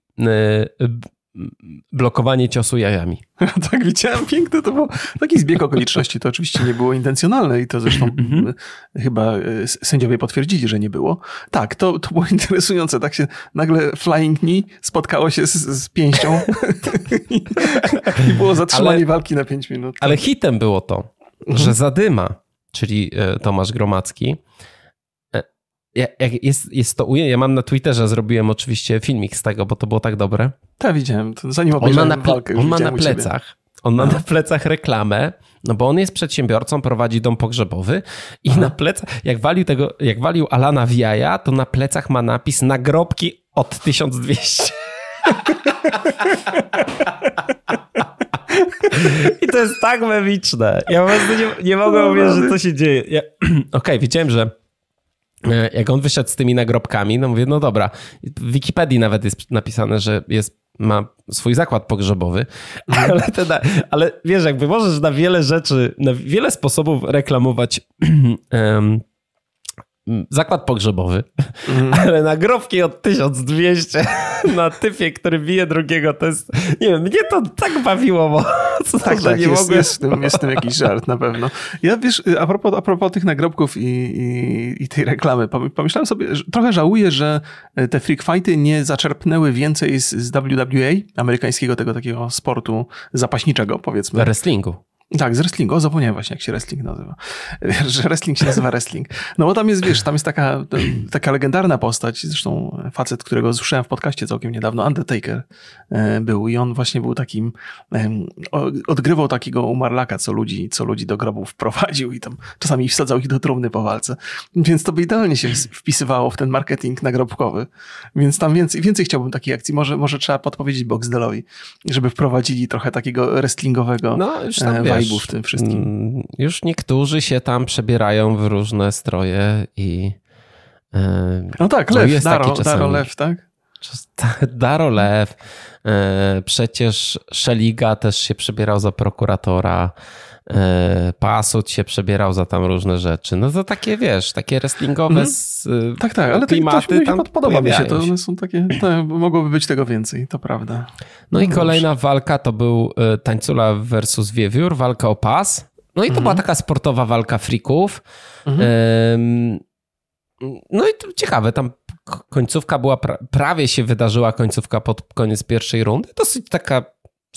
blokowanie ciosu jajami. [laughs] tak, widziałem, piękne to było. Taki zbieg okoliczności to oczywiście nie było intencjonalne i to zresztą mhm. chyba e, sędziowie potwierdzili, że nie było. Tak, to, to było interesujące. Tak się nagle Flying Knee spotkało się z, z pięścią [laughs] i było zatrzymanie ale, walki na pięć minut. Ale hitem było to, mhm. że Zadyma, czyli e, Tomasz Gromacki, jest, jest to ujęcie, ja mam na Twitterze, zrobiłem oczywiście filmik z tego, bo to było tak dobre. Tak, widziałem, zanim obejrzałem on ma na, walkę. On ma na plecach, on ma na plecach reklamę, no bo on jest przedsiębiorcą, prowadzi dom pogrzebowy i Aha. na plecach, jak walił tego, jak walił Alana w jaja, to na plecach ma napis nagrobki od 1200. I to jest tak memiczne. Ja po prostu nie, nie mogę uwierzyć, że to się dzieje. Ja, [clears throat] Okej, okay, wiedziałem, że jak on wyszedł z tymi nagrobkami, no mówię, no dobra, w Wikipedii nawet jest napisane, że jest, ma swój zakład pogrzebowy, mhm. ale, ten, ale wiesz, jakby możesz na wiele rzeczy, na wiele sposobów reklamować [clears throat] um, zakład pogrzebowy, mm. [laughs] ale nagrobki od 1200 [laughs] na typie, który bije drugiego, to jest, nie wiem, mnie to tak bawiło, bo [laughs] co tak, tak, nie jest, mogłem... jest, w tym, jest w tym jakiś żart na pewno. Ja wiesz, a propos, a propos tych nagrobków i, i, i tej reklamy, pomyślałem sobie, że trochę żałuję, że te freak fighty nie zaczerpnęły więcej z, z WWA, amerykańskiego tego takiego sportu zapaśniczego, powiedzmy. Wrestlingu. Tak, z wrestlingu. O, zapomniałem właśnie, jak się wrestling nazywa. [laughs] Że wrestling się nazywa wrestling. No bo tam jest, wiesz, tam jest taka, taka legendarna postać, zresztą facet, którego słyszałem w podcaście całkiem niedawno, Undertaker e, był i on właśnie był takim, odgrywał takiego umarlaka, co ludzi, co ludzi do grobów wprowadził i tam czasami wsadzał ich do trumny po walce. Więc to by idealnie się wpisywało w ten marketing nagrobkowy. Więc tam więcej, więcej chciałbym takiej akcji. Może, może trzeba podpowiedzieć Boxdelowi, żeby wprowadzili trochę takiego wrestlingowego no, już tam, e, vibe'u w tym wszystkim. Mm, już niektórzy się tam przebierają w różne stroje i... E, no tak, Lew, jest Daro, Daro Lew, tak? [laughs] Daro Lew. E, przecież Szeliga też się przebierał za prokuratora. E, Pasut się przebierał za tam różne rzeczy. No to takie, wiesz, takie wrestlingowe mm. z, Tak, tak, ale klimaty to, to, to podoba mi się. To one są takie, to, mogłoby być tego więcej, to prawda. No, no i kolejna walka to był e, Tańcula versus Wiewiór, walka o pas. No i to mm. była taka sportowa walka frików. Mm. No i to ciekawe, tam końcówka była, prawie się wydarzyła końcówka pod koniec pierwszej rundy. Dosyć taka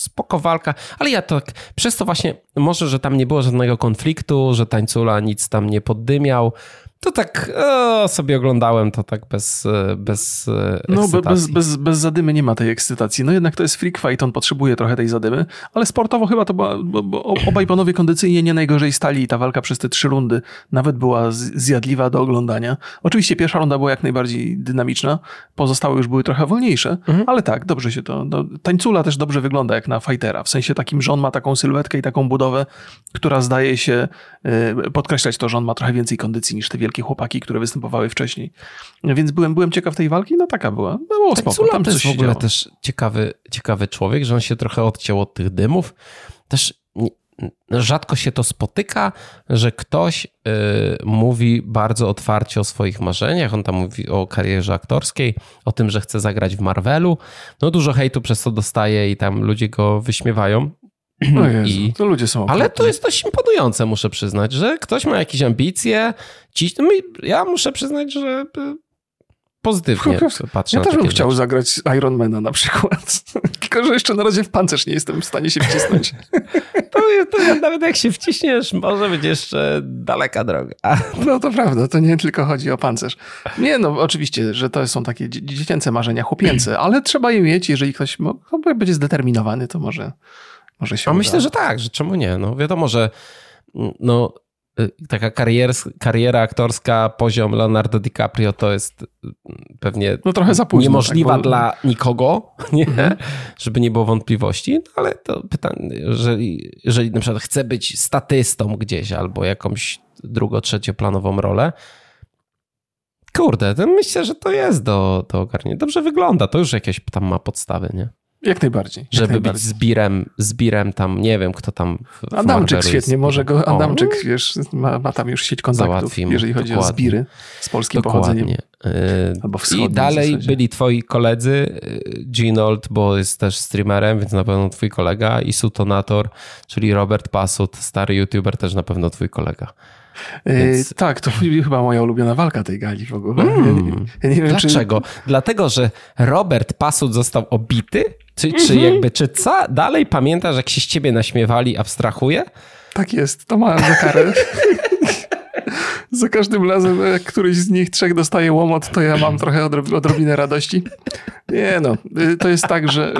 spoko walka, ale ja tak, przez to właśnie, może, że tam nie było żadnego konfliktu, że tańcula nic tam nie poddymiał, to tak o, sobie oglądałem to tak bez, bez No bez, bez, bez zadymy nie ma tej ekscytacji. No jednak to jest freak fight, on potrzebuje trochę tej zadymy, ale sportowo chyba to była, bo, bo obaj panowie kondycyjnie nie najgorzej stali i ta walka przez te trzy rundy nawet była zjadliwa do oglądania. Oczywiście pierwsza runda była jak najbardziej dynamiczna, pozostałe już były trochę wolniejsze, mhm. ale tak, dobrze się to, no, tańcula też dobrze wygląda jak na fightera, w sensie takim, że on ma taką sylwetkę i taką budowę, która zdaje się podkreślać to, że on ma trochę więcej kondycji niż te wielkie wielkie chłopaki, które występowały wcześniej. Więc byłem, byłem ciekaw tej walki, no taka była. No, było tak, spoko, tam to jest w ogóle też ciekawy, ciekawy człowiek, że on się trochę odciął od tych dymów. Też rzadko się to spotyka, że ktoś y, mówi bardzo otwarcie o swoich marzeniach. On tam mówi o karierze aktorskiej, o tym, że chce zagrać w Marvelu. No dużo hejtu przez to dostaje i tam ludzie go wyśmiewają. No [clears throat] Jezu, I, to ludzie są. Ale to jest dość imponujące, muszę przyznać, że ktoś ma jakieś ambicje. Ci, no ja muszę przyznać, że y, pozytywnie patrzę Ja też bym chciał zagrać Ironmana na przykład. [laughs] Tylko, że jeszcze na razie w pancerz nie jestem w stanie się wcisnąć. [laughs] to, to nawet jak się wciśniesz, może być jeszcze daleka droga. [laughs] no to prawda, to nie tylko chodzi o pancerz. Nie, no oczywiście, że to są takie dziecięce marzenia, chłopięce, ale trzeba je mieć, jeżeli ktoś będzie zdeterminowany, to może może się A myślę, że tak, że czemu nie? No wiadomo, że no, y, taka karier, kariera aktorska, poziom Leonardo DiCaprio to jest y, pewnie no trochę za późno, niemożliwa tak, bo... dla nikogo, [laughs] nie? Mhm. żeby nie było wątpliwości, no, ale to pytanie, jeżeli, jeżeli na przykład chce być statystą gdzieś albo jakąś drugo, trzecioplanową rolę, kurde, to myślę, że to jest do, do ogarnięcia. Dobrze wygląda, to już jakieś tam ma podstawy, nie? Jak najbardziej. Jak żeby najbardziej. być zbirem, zbirem tam, nie wiem kto tam w, w Adamczyk Marvelu świetnie, jest. może go O, Adamczyk, wiesz, ma, ma tam już sieć kontaktów, Załatwimy, jeżeli chodzi o zbiry z polskim pochodzeniem. Dokładnie. Y, Albo I w dalej byli twoi koledzy, y, Ginold, bo jest też streamerem, więc na pewno twój kolega i Sutonator, czyli Robert Pasut, stary youtuber, też na pewno twój kolega. Więc- Yy, tak, to [laughs] chyba moja ulubiona walka tej gali w ogóle. Mm. Ja, nie, ja nie wiem, Dlaczego? Dlatego, że Robert Pasut został obity? Czy, czy Mhm. jakby, czy co? Dalej pamiętasz, jak się z ciebie naśmiewali, abstrahuje? Tak jest, to mam za karę. za każdym razem, jak któryś z nich trzech dostaje łomot, to ja mam trochę odrob- odrobinę radości. Nie no, yy, to jest tak, że...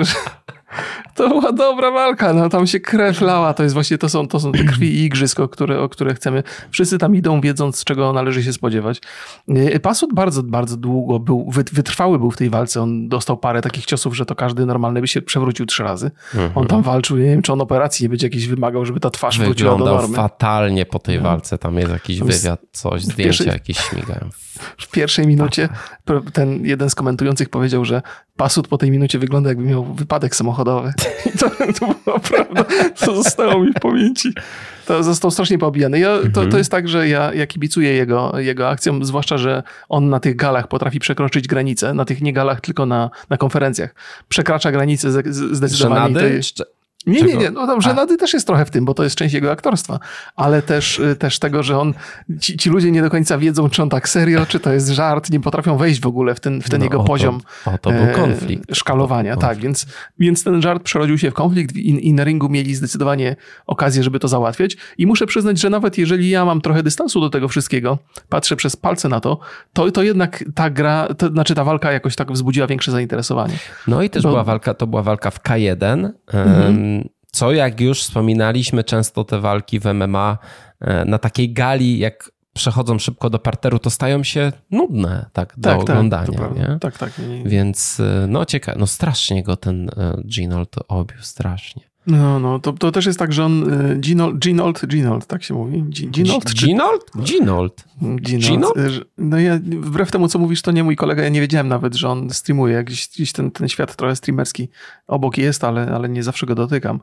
To była dobra walka, no tam się krew lała, to jest właśnie, to są, to są te krwi i igrzysko, które, o które chcemy. Wszyscy tam idą, wiedząc, czego należy się spodziewać. Yy, Pasut bardzo, bardzo długo był, wyt- wytrwały był w tej walce, on dostał parę takich ciosów, że to każdy normalny by się przewrócił trzy razy. On tam walczył, nie wiem, czy on operacji nie będzie jakiejś wymagał, żeby ta twarz wróciła do Wyglądał normy. fatalnie po tej walce. Tam jest jakiś wywiad, coś, zdjęcia pierwszej- jakieś śmigają. W pierwszej minucie ten jeden z komentujących powiedział, że Pasut po tej minucie wygląda jakby miał wypadek samochodowy. I [laughs] to, to była prawda. To zostało mi w pamięci. To został strasznie poobijany. Ja, to, Mhm. to jest tak, że ja, ja kibicuję jego, jego akcjom, zwłaszcza, że on na tych galach potrafi przekroczyć granice. Na tych nie galach, tylko na, na konferencjach. Przekracza z- zdecydowanie. Żenady? Nie, nie, Czego? nie. No tam żenady też jest trochę w tym, bo to jest część jego aktorstwa. Ale też, y, też tego, że on, ci, ci ludzie nie do końca wiedzą, czy on tak serio, czy to jest żart, nie potrafią wejść w ogóle w ten, w ten No, jego o to- poziom o, to był e, konflikt. szkalowania. To był Tak, więc, więc ten żart przerodził się w konflikt i, i na ringu mieli zdecydowanie okazję, żeby to załatwiać. I muszę przyznać, że nawet jeżeli ja mam trochę dystansu do tego wszystkiego, patrzę przez palce na to, to, to jednak ta gra, to znaczy ta walka jakoś tak wzbudziła większe zainteresowanie. No i też Bo- była walka, to była walka w K1. Mhm. Co jak już wspominaliśmy, często te walki w MMA e, na takiej gali, jak przechodzą szybko do parteru, to stają się nudne tak do Tak, tak, oglądania. prawda. nie? Tak, tak. Nie, nie. Więc e, no ciekawe, no strasznie go ten e, Ginold obił, strasznie. No, no, to, to też jest tak, że on, y, Ginold, Ginold, Ginold, tak się mówi? Gi- Ginold? czy- Ginold? Ginold. Ginold. Ginold? Y, No ja, wbrew temu, co mówisz, to nie mój kolega, ja nie wiedziałem nawet, że on streamuje, gdzieś, gdzieś ten, ten świat trochę streamerski obok jest, ale, ale nie zawsze go dotykam.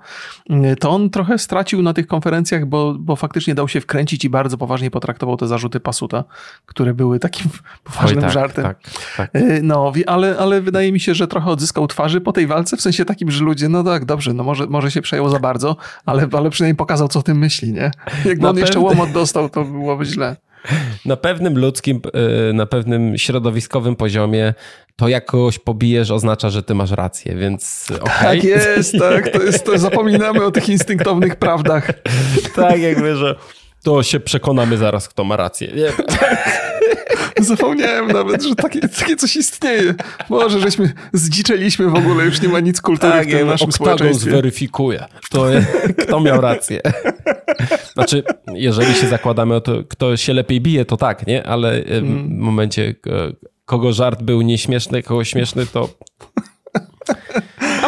Y, To on trochę stracił na tych konferencjach, bo, bo faktycznie dał się wkręcić i bardzo poważnie potraktował te zarzuty Pasuta, które były takim [laughs] poważnym Oj, tak, żartem. Tak, tak. No, ale, ale wydaje mi się, że trochę odzyskał twarzy po tej walce, w sensie takim, że ludzie, no tak, dobrze, no może, może się przejął za bardzo, ale, ale przynajmniej pokazał, co o tym myśli, nie? Jakby Na on jeszcze pewno. łomot dostał, to byłoby źle. Na pewnym ludzkim, e, na pewnym środowiskowym poziomie to jak kogoś pobijesz oznacza, że ty masz rację, więc okej. Tak jest, tak, to jest, to zapominamy o tych instynktownych prawdach. tak, jakby, że to się przekonamy zaraz, kto ma rację. Nie? [laughs] Zapomniałem nawet, że takie, takie coś istnieje. Może żeśmy zdziczeliśmy w ogóle, już nie ma nic kultury w tym jakby naszym społeczeństwie. zweryfikuje, kto, [laughs] kto miał rację. [laughs] Znaczy, jeżeli się zakładamy o to, kto się lepiej bije, to tak, nie? Ale e, w momencie, e, kogo żart był nieśmieszny, kogo śmieszny, to...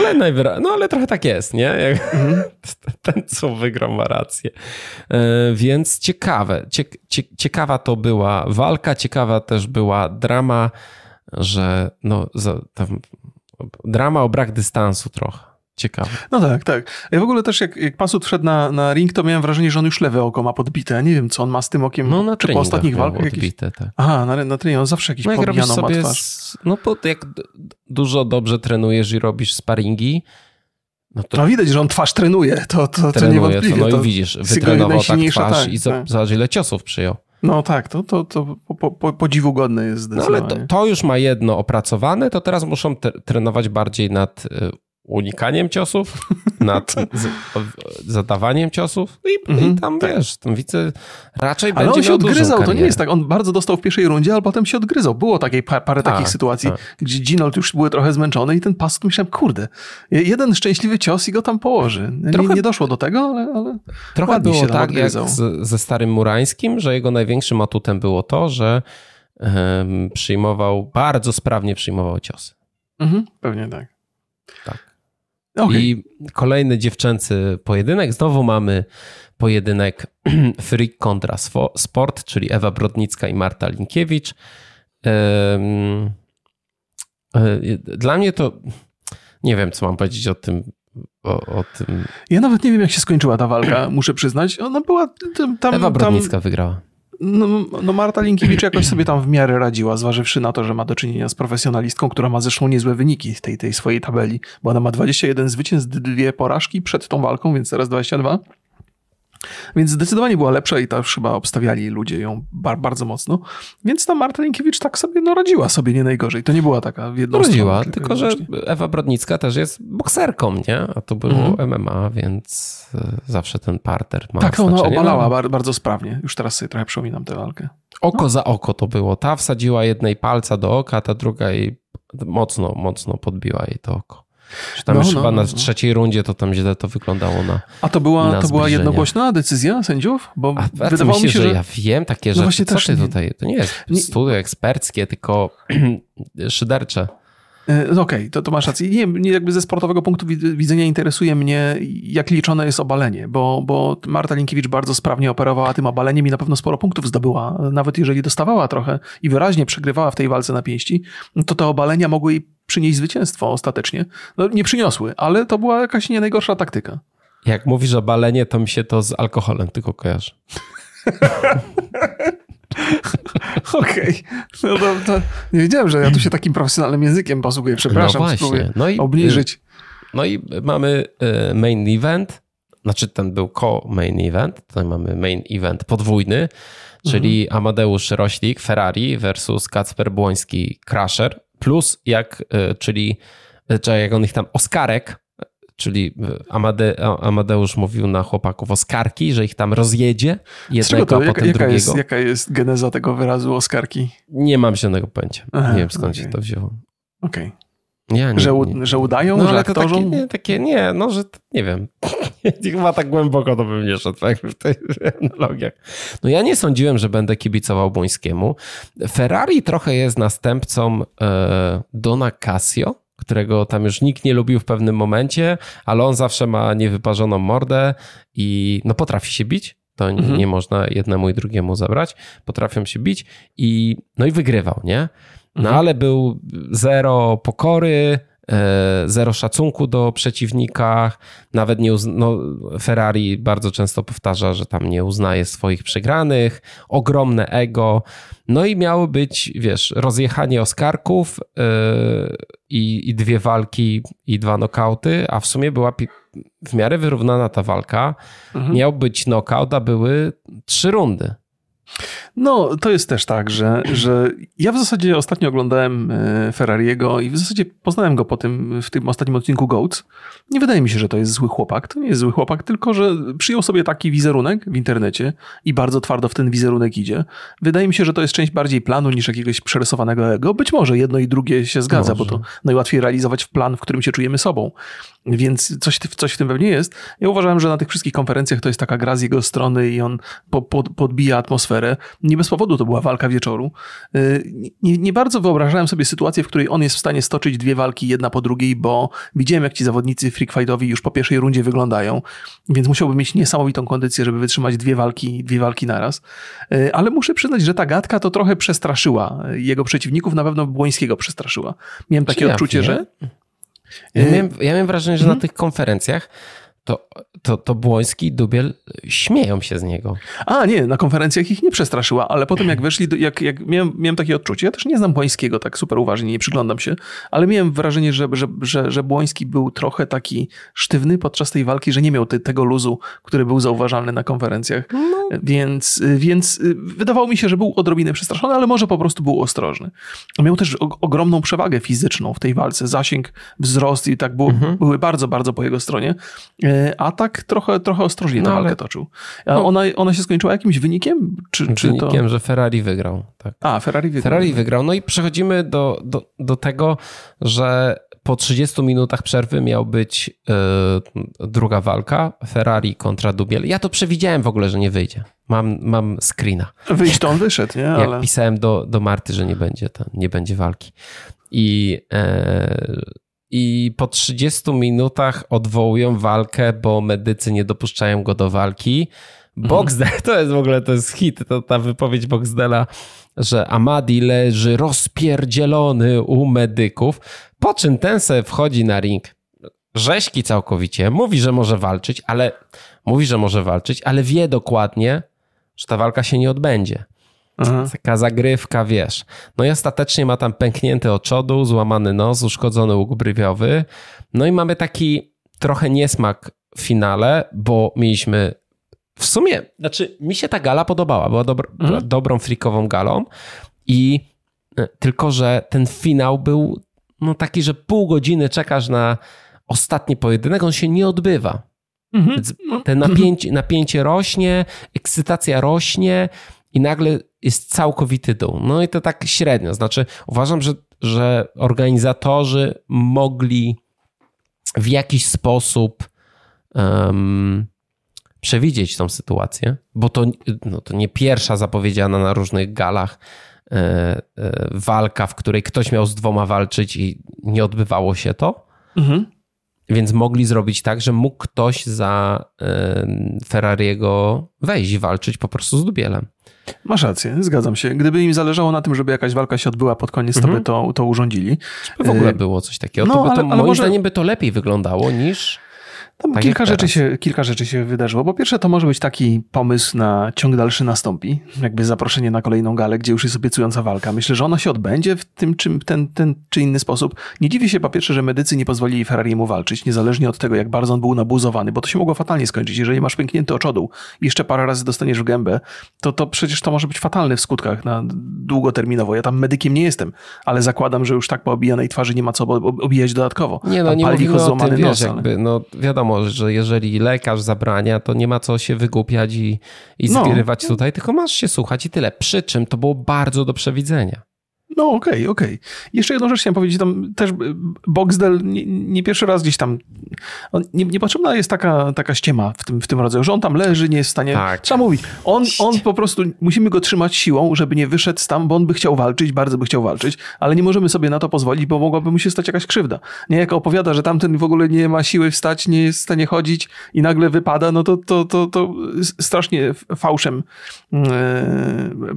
Ale najwyraźniej, no ale trochę tak jest, nie? [laughs] Ten, co wygrał, ma rację. E, Więc ciekawe, ciek, cie, ciekawa to była walka, ciekawa też była drama, że no, tam, drama o brak dystansu trochę. Ciekawe. No tak, tak. Ja w ogóle też jak, jak Pasut wszedł na, na ring, to miałem wrażenie, że on już lewe oko ma podbite. Ja nie wiem, co on ma z tym okiem. No na czy po ostatnich walkach odbite, tak. Aha, na, na treningu on zawsze jakiś No jak robisz pobijaną ma sobie, twarz. z, no bo jak dużo dobrze trenujesz i robisz sparingi, no to No widać, że on twarz trenuje, to, to, to trenuje to, niewątpliwie. no to i widzisz, wytrenował tak twarz tak, i za- tak. zobacz ile ciosów przyjął. No tak, to, to, to po, po, podziwu godne jest No ale zdecydowanie. to, to już ma jedno opracowane, to teraz muszą te, trenować bardziej nad y, unikaniem ciosów, [laughs] nad zadawaniem ciosów i, Mhm, i tam wiesz, tam widzę, raczej Ale on się odgryzał, to nie jest tak. On bardzo dostał w pierwszej rundzie, ale potem się odgryzał. Było takiej, pa- parę Tak, takich sytuacji, tak. gdzie Ginold już były trochę zmęczony i ten pas, myślałem, kurde, jeden szczęśliwy cios i go tam położy. Nie, Trochę- nie doszło do tego, ale, ale Trochę było tak jak odgryzał. z, ze Starym Murańskim, że jego największym atutem było to, że em, przyjmował, bardzo sprawnie przyjmował ciosy. Mhm, pewnie tak. Tak. Okej. I kolejny dziewczęcy pojedynek. Znowu mamy pojedynek [clears throat] Freak kontra Sport, czyli Ewa Brodnicka i Marta Linkiewicz. E, Dla mnie to Nie wiem, co mam powiedzieć o tym. O, o tym. Ja nawet nie wiem, jak się skończyła ta walka, muszę przyznać. Ona była tam Ewa Brodnicka tam, wygrała. No, no, Marta Linkiewicz jakoś sobie tam w miarę radziła, zważywszy na to, że ma do czynienia z profesjonalistką, która ma zresztą niezłe wyniki tej, tej swojej tabeli, bo ona ma 21 zwycięstw, dwie porażki przed tą walką, więc teraz 22. Więc zdecydowanie była lepsza i też chyba obstawiali ludzie ją bar bardzo mocno. Więc ta Marta Linkiewicz tak sobie no, radziła sobie nie najgorzej. To nie była taka w jedną Radziła, tylko że Ewa Brodnicka też jest bokserką, nie? A to było mhm. MMA, więc e, zawsze ten parter ma Tak, ona obalała no. bardzo sprawnie. Już teraz sobie trochę przypominam tę walkę. Oko no. za oko to było. Ta wsadziła jednej palca do oka, ta druga jej mocno, mocno podbiła jej to oko. Czy tam no, już no, chyba na no. trzeciej rundzie to tam źle to wyglądało na A to była, to była jednogłośna decyzja sędziów? Bo A, wydawało mi się, że, że ja wiem takie no rzeczy. Co ty nie. tutaj? To nie jest studio eksperckie, tylko [clears throat] szydercze. E, okej, okay, to, to masz rację. Nie, nie, jakby ze sportowego punktu widzenia interesuje mnie, jak liczone jest obalenie, bo, bo Marta Linkiewicz bardzo sprawnie operowała tym obaleniem i na pewno sporo punktów zdobyła. Nawet jeżeli dostawała trochę i wyraźnie przegrywała w tej walce na pięści, to te obalenia mogły jej przynieść zwycięstwo ostatecznie. No, nie przyniosły, ale to była jakaś nie najgorsza taktyka. Jak mówisz o balenie, to mi się to z alkoholem tylko kojarzy. [laughs] [laughs] Okej. Okay. No to, nie wiedziałem, że ja tu się takim profesjonalnym językiem posługuję. Przepraszam, no właśnie. No i, obniżyć. No i mamy y, main event, znaczy ten był co-main event, tutaj mamy main event podwójny, czyli mhm. Amadeusz Roślik, Ferrari versus Kacper Błoński, Crusher, plus jak, y, czyli czy jak on ich tam, Oskarek, czyli Amade, Amadeusz mówił na chłopaków Oskarki, że ich tam rozjedzie jednego, to, a potem jaka drugiego. Jest, jaka jest geneza tego wyrazu Oskarki? Nie mam żadnego pęcia. Aha, nie wiem skąd okay. się to wzięło. Okej. Okay. Nie, nie, że, nie. że udają, no, że aktorzą? Takie, nie, takie, nie, no, że nie wiem. [laughs] Chyba tak głęboko to bym nie szedł tak, w tych analogiach. No ja nie sądziłem, że będę kibicował Błońskiemu. Ferrari trochę jest następcą e, Dona Casio, którego tam już nikt nie lubił w pewnym momencie, ale on zawsze ma niewyparzoną mordę i no potrafi się bić. To mhm. nie można jednemu i drugiemu zabrać. Potrafią się bić i no i wygrywał, nie? No mhm. ale był zero pokory, zero szacunku do przeciwnika, nawet nie uzna, no, Ferrari bardzo często powtarza, że tam nie uznaje swoich przegranych, ogromne ego, no i miało być, wiesz, rozjechanie Oskarków yy, i, i dwie walki i dwa nokauty, a w sumie była w miarę wyrównana ta walka. Mhm. Miał być nokaut, a były trzy rundy. No, to jest też tak, że, że ja w zasadzie ostatnio oglądałem e, Ferrariego i w zasadzie poznałem go po tym, w tym ostatnim odcinku Goats. Nie wydaje mi się, że to jest zły chłopak. To nie jest zły chłopak, tylko że przyjął sobie taki wizerunek w internecie i bardzo twardo w ten wizerunek idzie. Wydaje mi się, że to jest część bardziej planu niż jakiegoś przerysowanego ego. Być może jedno i drugie się zgadza, może. bo to najłatwiej realizować w plan, w którym się czujemy sobą. Więc coś, coś w tym pewnie jest. Ja uważałem, że na tych wszystkich konferencjach to jest taka gra z jego strony i on po, po, podbija atmosferę. Nie bez powodu to była walka wieczoru. Y, nie, nie, bardzo wyobrażałem sobie sytuację, w której on jest w stanie stoczyć dwie walki jedna po drugiej, bo widziałem, jak ci zawodnicy freak fightowi już po pierwszej rundzie wyglądają, więc musiałby mieć niesamowitą kondycję, żeby wytrzymać dwie walki, dwie walki naraz. Y, ale muszę przyznać, że ta gadka to trochę przestraszyła jego przeciwników, na pewno Błońskiego przestraszyła. Miałem takie Czy odczucie, że ja miałem, ja miałem wrażenie, że na mhm. tych konferencjach to, to, to Błoński i Dubiel śmieją się z niego. A nie, na konferencjach ich nie przestraszyła, ale potem jak weszli, jak, jak miałem, miałem takie odczucie, ja też nie znam Błońskiego tak super uważnie, nie przyglądam się, ale miałem wrażenie, że, że, że, że Błoński był trochę taki sztywny podczas tej walki, że nie miał te, tego luzu, który był zauważalny na konferencjach, no. więc, więc wydawało mi się, że był odrobinę przestraszony, ale może po prostu był ostrożny. Miał też ogromną przewagę fizyczną w tej walce, zasięg, wzrost i tak było, mhm. były bardzo, bardzo po jego stronie a tak trochę, trochę ostrożnie no, walkę toczył. A no, ona, ona się skończyła jakimś wynikiem? Czy, wynikiem, to... że Ferrari wygrał. Tak. A, Ferrari wygrał. Ferrari wygrał. No i przechodzimy do, do, do tego, że po 30 minutach przerwy miał być yy, druga walka, Ferrari kontra Dubiel. Ja to przewidziałem w ogóle, że nie wyjdzie. Mam, mam screena. Wyjść to on wyszedł, nie? Ale... Jak pisałem do, do Marty, że nie będzie, to nie będzie walki. I yy, i po 30 minutach odwołują walkę, bo medycy nie dopuszczają go do walki. Boxdel, [laughs] to jest w ogóle, to jest hit, to ta wypowiedź Boxdela, że Amadi leży rozpierdzielony u medyków, po czym ten se wchodzi na ring, rzeźki całkowicie, mówi, że może walczyć, ale mówi, że może walczyć, ale wie dokładnie, że ta walka się nie odbędzie. Aha. Taka zagrywka, wiesz. No i ostatecznie ma tam pęknięty oczodół, złamany nos, uszkodzony łuk brywiowy. No i mamy taki trochę niesmak w finale, bo mieliśmy w sumie, znaczy mi się ta gala podobała, była, dobra, mhm. była dobrą frikową galą i e, tylko, że ten finał był no taki, że pół godziny czekasz na ostatni pojedynek, on się nie odbywa. Mhm. Więc no. te napięcie, napięcie rośnie, ekscytacja rośnie i nagle jest całkowity dół. No i to tak średnio. Znaczy, uważam, że, że organizatorzy mogli w jakiś sposób um, przewidzieć tą sytuację, bo to, no, to nie pierwsza zapowiedziana na różnych galach e, e, walka, w której ktoś miał z dwoma walczyć i nie odbywało się to. Mhm. Więc mogli zrobić tak, że mógł ktoś za Ferrariego wejść i walczyć po prostu z Dubielem. Masz rację, zgadzam się. Gdyby im zależało na tym, żeby jakaś walka się odbyła pod koniec, to by mhm. to, to urządzili. Żeby w ogóle było coś takiego. No, to, ale, to, ale moim może... zdaniem by to lepiej wyglądało niż tam tak kilka, rzeczy się, kilka rzeczy się wydarzyło. Po pierwsze, to może być taki pomysł na ciąg dalszy nastąpi, jakby zaproszenie na kolejną galę, gdzie już jest obiecująca walka. Myślę, że ona się odbędzie w tym czy, ten, ten czy inny sposób. Nie dziwię się po pierwsze, że medycy nie pozwolili Ferrariemu walczyć, niezależnie od tego, jak bardzo on był nabuzowany, bo to się mogło fatalnie skończyć. Jeżeli masz pęknięty oczodół i jeszcze parę razy dostaniesz w gębę, to, to przecież to może być fatalne w skutkach na długoterminowo. Ja tam medykiem nie jestem, ale zakładam, że już tak po obijanej twarzy nie ma co obijać dodatkowo. Nie, no nie mówimy o tym, wiesz, nos, jakby, no wiadomo, wiadomo, że jeżeli lekarz zabrania, to nie ma co się wygłupiać i, i no. tutaj, tylko masz się słuchać i tyle. Przy czym to było bardzo do przewidzenia. No okej, okay, okej. Okay. Jeszcze jedną rzecz chciałem powiedzieć, tam też Boxdel nie, nie pierwszy raz gdzieś tam, nie, niepotrzebna jest taka, taka ściema w tym, w tym rodzaju, że on tam leży, nie jest w stanie, tak. trzeba mówić, on, on po prostu, musimy go trzymać siłą, żeby nie wyszedł tam, bo on by chciał walczyć, bardzo by chciał walczyć, ale nie możemy sobie na to pozwolić, bo mogłaby mu się stać jakaś krzywda. Nie, jak opowiada, że tamten w ogóle nie ma siły wstać, nie jest w stanie chodzić i nagle wypada, no to, to, to, to strasznie fałszem yy,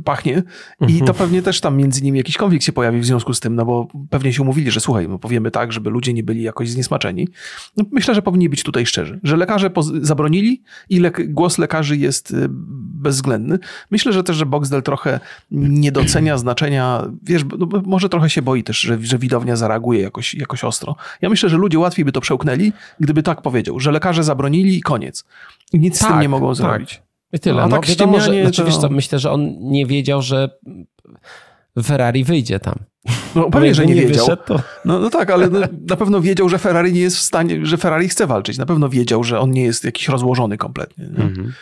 pachnie i mhm. to pewnie też tam między nimi jakiś konflikt się pojawi w związku z tym, no bo pewnie się umówili, że słuchaj, no powiemy tak, żeby ludzie nie byli jakoś zniesmaczeni. No myślę, że powinni być tutaj szczerzy, że lekarze zabronili i le głos lekarzy jest y, bezwzględny. Myślę, że też, że Boxdel trochę nie docenia znaczenia, wiesz, no może trochę się boi też, że, że widownia zareaguje jakoś, jakoś ostro. Ja myślę, że ludzie łatwiej by to przełknęli, gdyby tak powiedział, że lekarze zabronili i koniec. I nic tak, z tym nie mogą tak. zrobić. I tyle. No, a no, tak wiadomo, że, znaczy, to... wiesz co, myślę, że on nie wiedział, że Ferrari wyjdzie tam. No pewnie, że nie, nie wiedział. To... no, no tak, ale na pewno wiedział, że Ferrari nie jest w stanie, że Ferrari chce walczyć. Na pewno wiedział, że on nie jest jakiś rozłożony kompletnie. Mhm.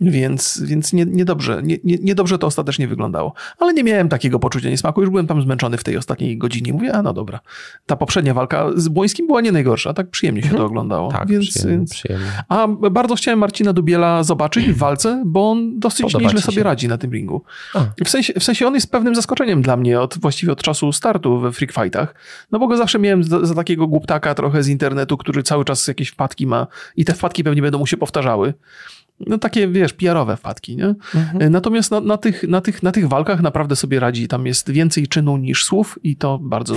Więc, więc nie, niedobrze, nie, nie, niedobrze to ostatecznie wyglądało. Ale nie miałem takiego poczucia niesmaku. Już byłem tam zmęczony w tej ostatniej godzinie. Mówię, a no dobra. Ta poprzednia walka z Błońskim była nie najgorsza. Tak przyjemnie się to mhm. oglądało. Tak, więc, przyjemnie, przyjemnie. A bardzo chciałem Marcina Dubiela zobaczyć w walce, bo on dosyć Podoba nieźle sobie radzi na tym ringu. W sensie, w sensie on jest pewnym zaskoczeniem dla mnie od, właściwie od czasu startu we freak fightach. No bo go zawsze miałem za, za takiego głuptaka trochę z internetu, który cały czas jakieś wpadki ma i te wpadki pewnie będą mu się powtarzały no takie, wiesz, PR-owe wpadki, nie? Mhm. E, natomiast na, na, tych, na, tych, na tych walkach naprawdę sobie radzi. Tam jest więcej czynu niż słów i to bardzo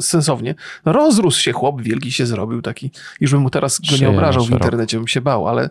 sensownie. Rozrósł się chłop, wielki się zrobił taki. Już bym mu teraz go nie obrażał w internecie, bym się bał, ale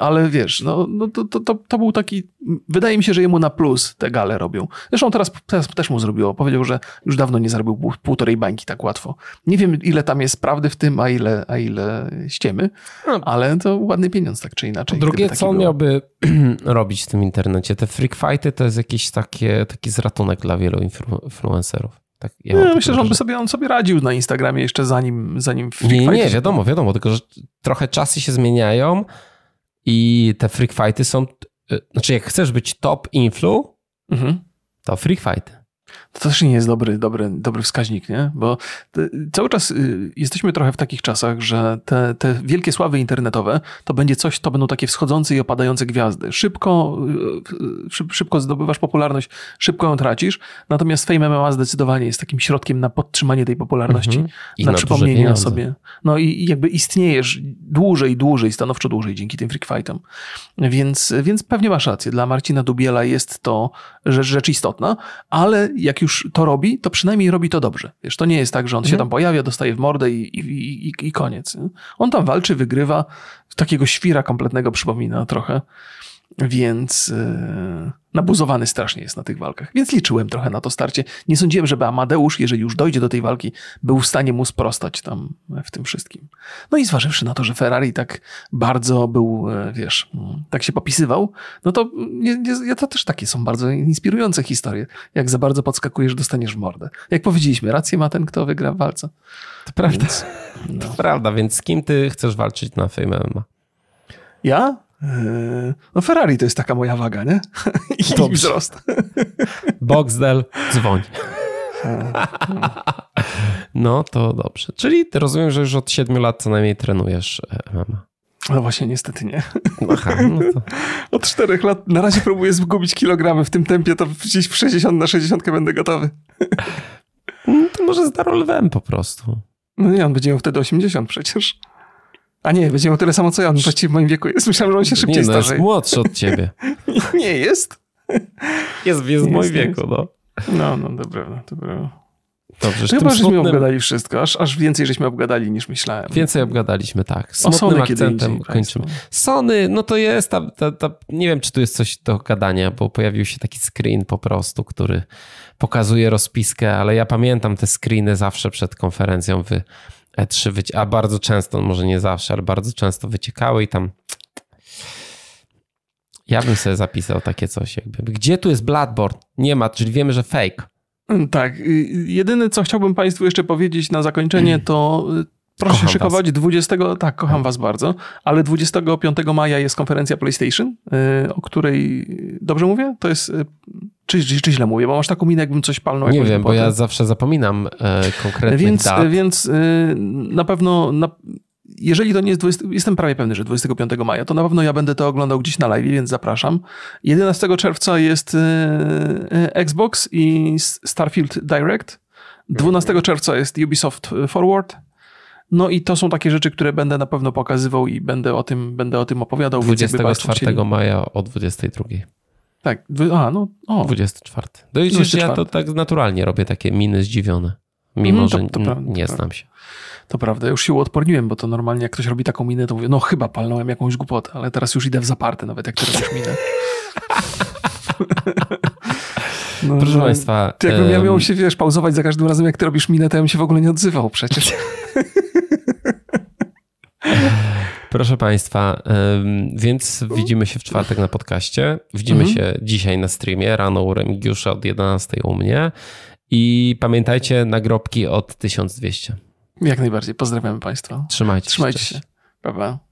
ale wiesz, no, no to, to, to, to, był taki, wydaje mi się, że jemu na plus te gale robią. Zresztą teraz, teraz też mu zrobiło. Powiedział, że już dawno nie zrobił półtorej bańki tak łatwo. Nie wiem, ile tam jest prawdy w tym, a ile, a ile ściemy, no. ale to ładny pieniądz tak czy inaczej. drugie, co on było. miałby [clears throat] robić w tym internecie? Te freak fighty to jest jakiś takie, taki zratunek dla wielu influencerów. Tak, ja no, myślę, że on by sobie, on sobie radził na Instagramie jeszcze zanim, zanim Nie, nie, wiadomo, wiadomo, tylko że trochę czasy się zmieniają i te freak fighty są, y, znaczy jak chcesz być top influ, mhm. to freak fighty. To też nie jest dobry, dobry, dobry wskaźnik, nie? Bo cały czas y, jesteśmy trochę w takich czasach, że te, te wielkie sławy internetowe to będzie coś, to będą takie wschodzące i opadające gwiazdy. Szybko, y, szybko zdobywasz popularność, szybko ją tracisz, natomiast Fame MMA zdecydowanie jest takim środkiem na podtrzymanie tej popularności, mhm. na, na przypomnienie o sobie. No i jakby istniejesz dłużej, dłużej, stanowczo dłużej dzięki tym freak fightom. Więc, więc pewnie masz rację. Dla Marcina Dubiela jest to rzecz, rzecz istotna, ale jak już to robi, to przynajmniej robi to dobrze. Wiesz, to nie jest tak, że on mhm. się tam pojawia, dostaje w mordę i, i, i, i koniec. On tam walczy, wygrywa, takiego świra kompletnego przypomina trochę. Więc yy, nabuzowany strasznie jest na tych walkach. Więc liczyłem trochę na to starcie. Nie sądziłem, żeby Amadeusz, jeżeli już dojdzie do tej walki, był w stanie mu sprostać tam w tym wszystkim. No i zważywszy na to, że Ferrari tak bardzo był, e, wiesz, mm, tak się popisywał, no to, nie, nie, to też takie są bardzo inspirujące historie. Jak za bardzo podskakujesz, dostaniesz w mordę. Jak powiedzieliśmy, rację ma ten, kto wygra w walce. To prawda. Więc, [laughs] no. To prawda, więc z kim ty chcesz walczyć na Fame MMA? Ja? No Ferrari to jest taka moja waga, nie? [laughs] I Dobrze. wzrost. [laughs] Boxdel, dzwoń. [laughs] No to dobrze. Czyli rozumiem, że już od 7 lat co najmniej trenujesz e, MMA. No właśnie, niestety nie. Aha, no to... Od 4 lat na razie próbuję zgubić kilogramy. W tym tempie to gdzieś w 60 na 60 będę gotowy. No to może z Darolwem po prostu. No nie, on będzie miał wtedy 80 przecież. A nie, będzie miał tyle samo co ja. On właściwie w moim wieku jest. Myślałem, że on się szybciej nie, no, starzeje. jest młodszy od ciebie. [laughs] nie jest. Jest, jest w moim wieku, no. No, no, dobra, dobra. Dobrze, Chyba, żeśmy smutnym... obgadali wszystko, aż, aż więcej żeśmy obgadali niż myślałem. Więcej obgadaliśmy, tak. Smutnym akcentem kończymy. Sony, no to jest, ta, ta, ta, nie wiem, czy tu jest coś do gadania, bo pojawił się taki screen po prostu, który pokazuje rozpiskę, ale ja pamiętam te screeny zawsze przed konferencją wy, E3, a bardzo często, może nie zawsze, ale bardzo często wyciekały i tam ja bym sobie zapisał takie coś jakby. Gdzie tu jest Bloodborne? Nie ma, czyli wiemy, że fake. Mm, tak. Y, jedyne, co chciałbym Państwu jeszcze powiedzieć na zakończenie, to y, proszę kocham szykować was. 20. Tak, kocham Was bardzo, ale 25 maja jest konferencja PlayStation, y, o której dobrze mówię? To jest czy, czy, czy źle mówię, bo masz taką minę, jakbym coś palnął. Nie wiem, bo ja zawsze zapominam e, konkretnych więc, dat. Więc e, na pewno, na, jeżeli to nie jest 20, jestem prawie pewny, że 25 maja, to na pewno ja będę to oglądał gdzieś na live, więc zapraszam. 11 czerwca jest Xbox i Starfield Direct. 12 czerwca jest Ubisoft Forward. No i to są takie rzeczy, które będę na pewno pokazywał i będę o tym, będę o tym opowiadał. 24 maja o 22. Tak, a no. O. 24. No i ja to tak naturalnie robię takie miny zdziwione. Mimo, mm, to, że to prawda, nie znam się. To prawda, już się uodporniłem, bo to normalnie jak ktoś robi taką minę, to mówię, no chyba palnąłem jakąś głupotę, ale teraz już idę w zaparte nawet, jak ty robisz minę. [laughs] No, Proszę no, Państwa. Jakbym ja miał się, wiesz, pauzować za każdym razem, jak ty robisz minę, to ja bym się w ogóle nie odzywał przecież. [laughs] Proszę Państwa, więc widzimy się w czwartek na podcaście. Widzimy mhm. się dzisiaj na streamie, rano u Remigiusza od 11 u mnie. I pamiętajcie, nagrobki od 1200. Jak najbardziej. Pozdrawiamy Państwa. Trzymajcie, Trzymajcie się. się. Pa, pa.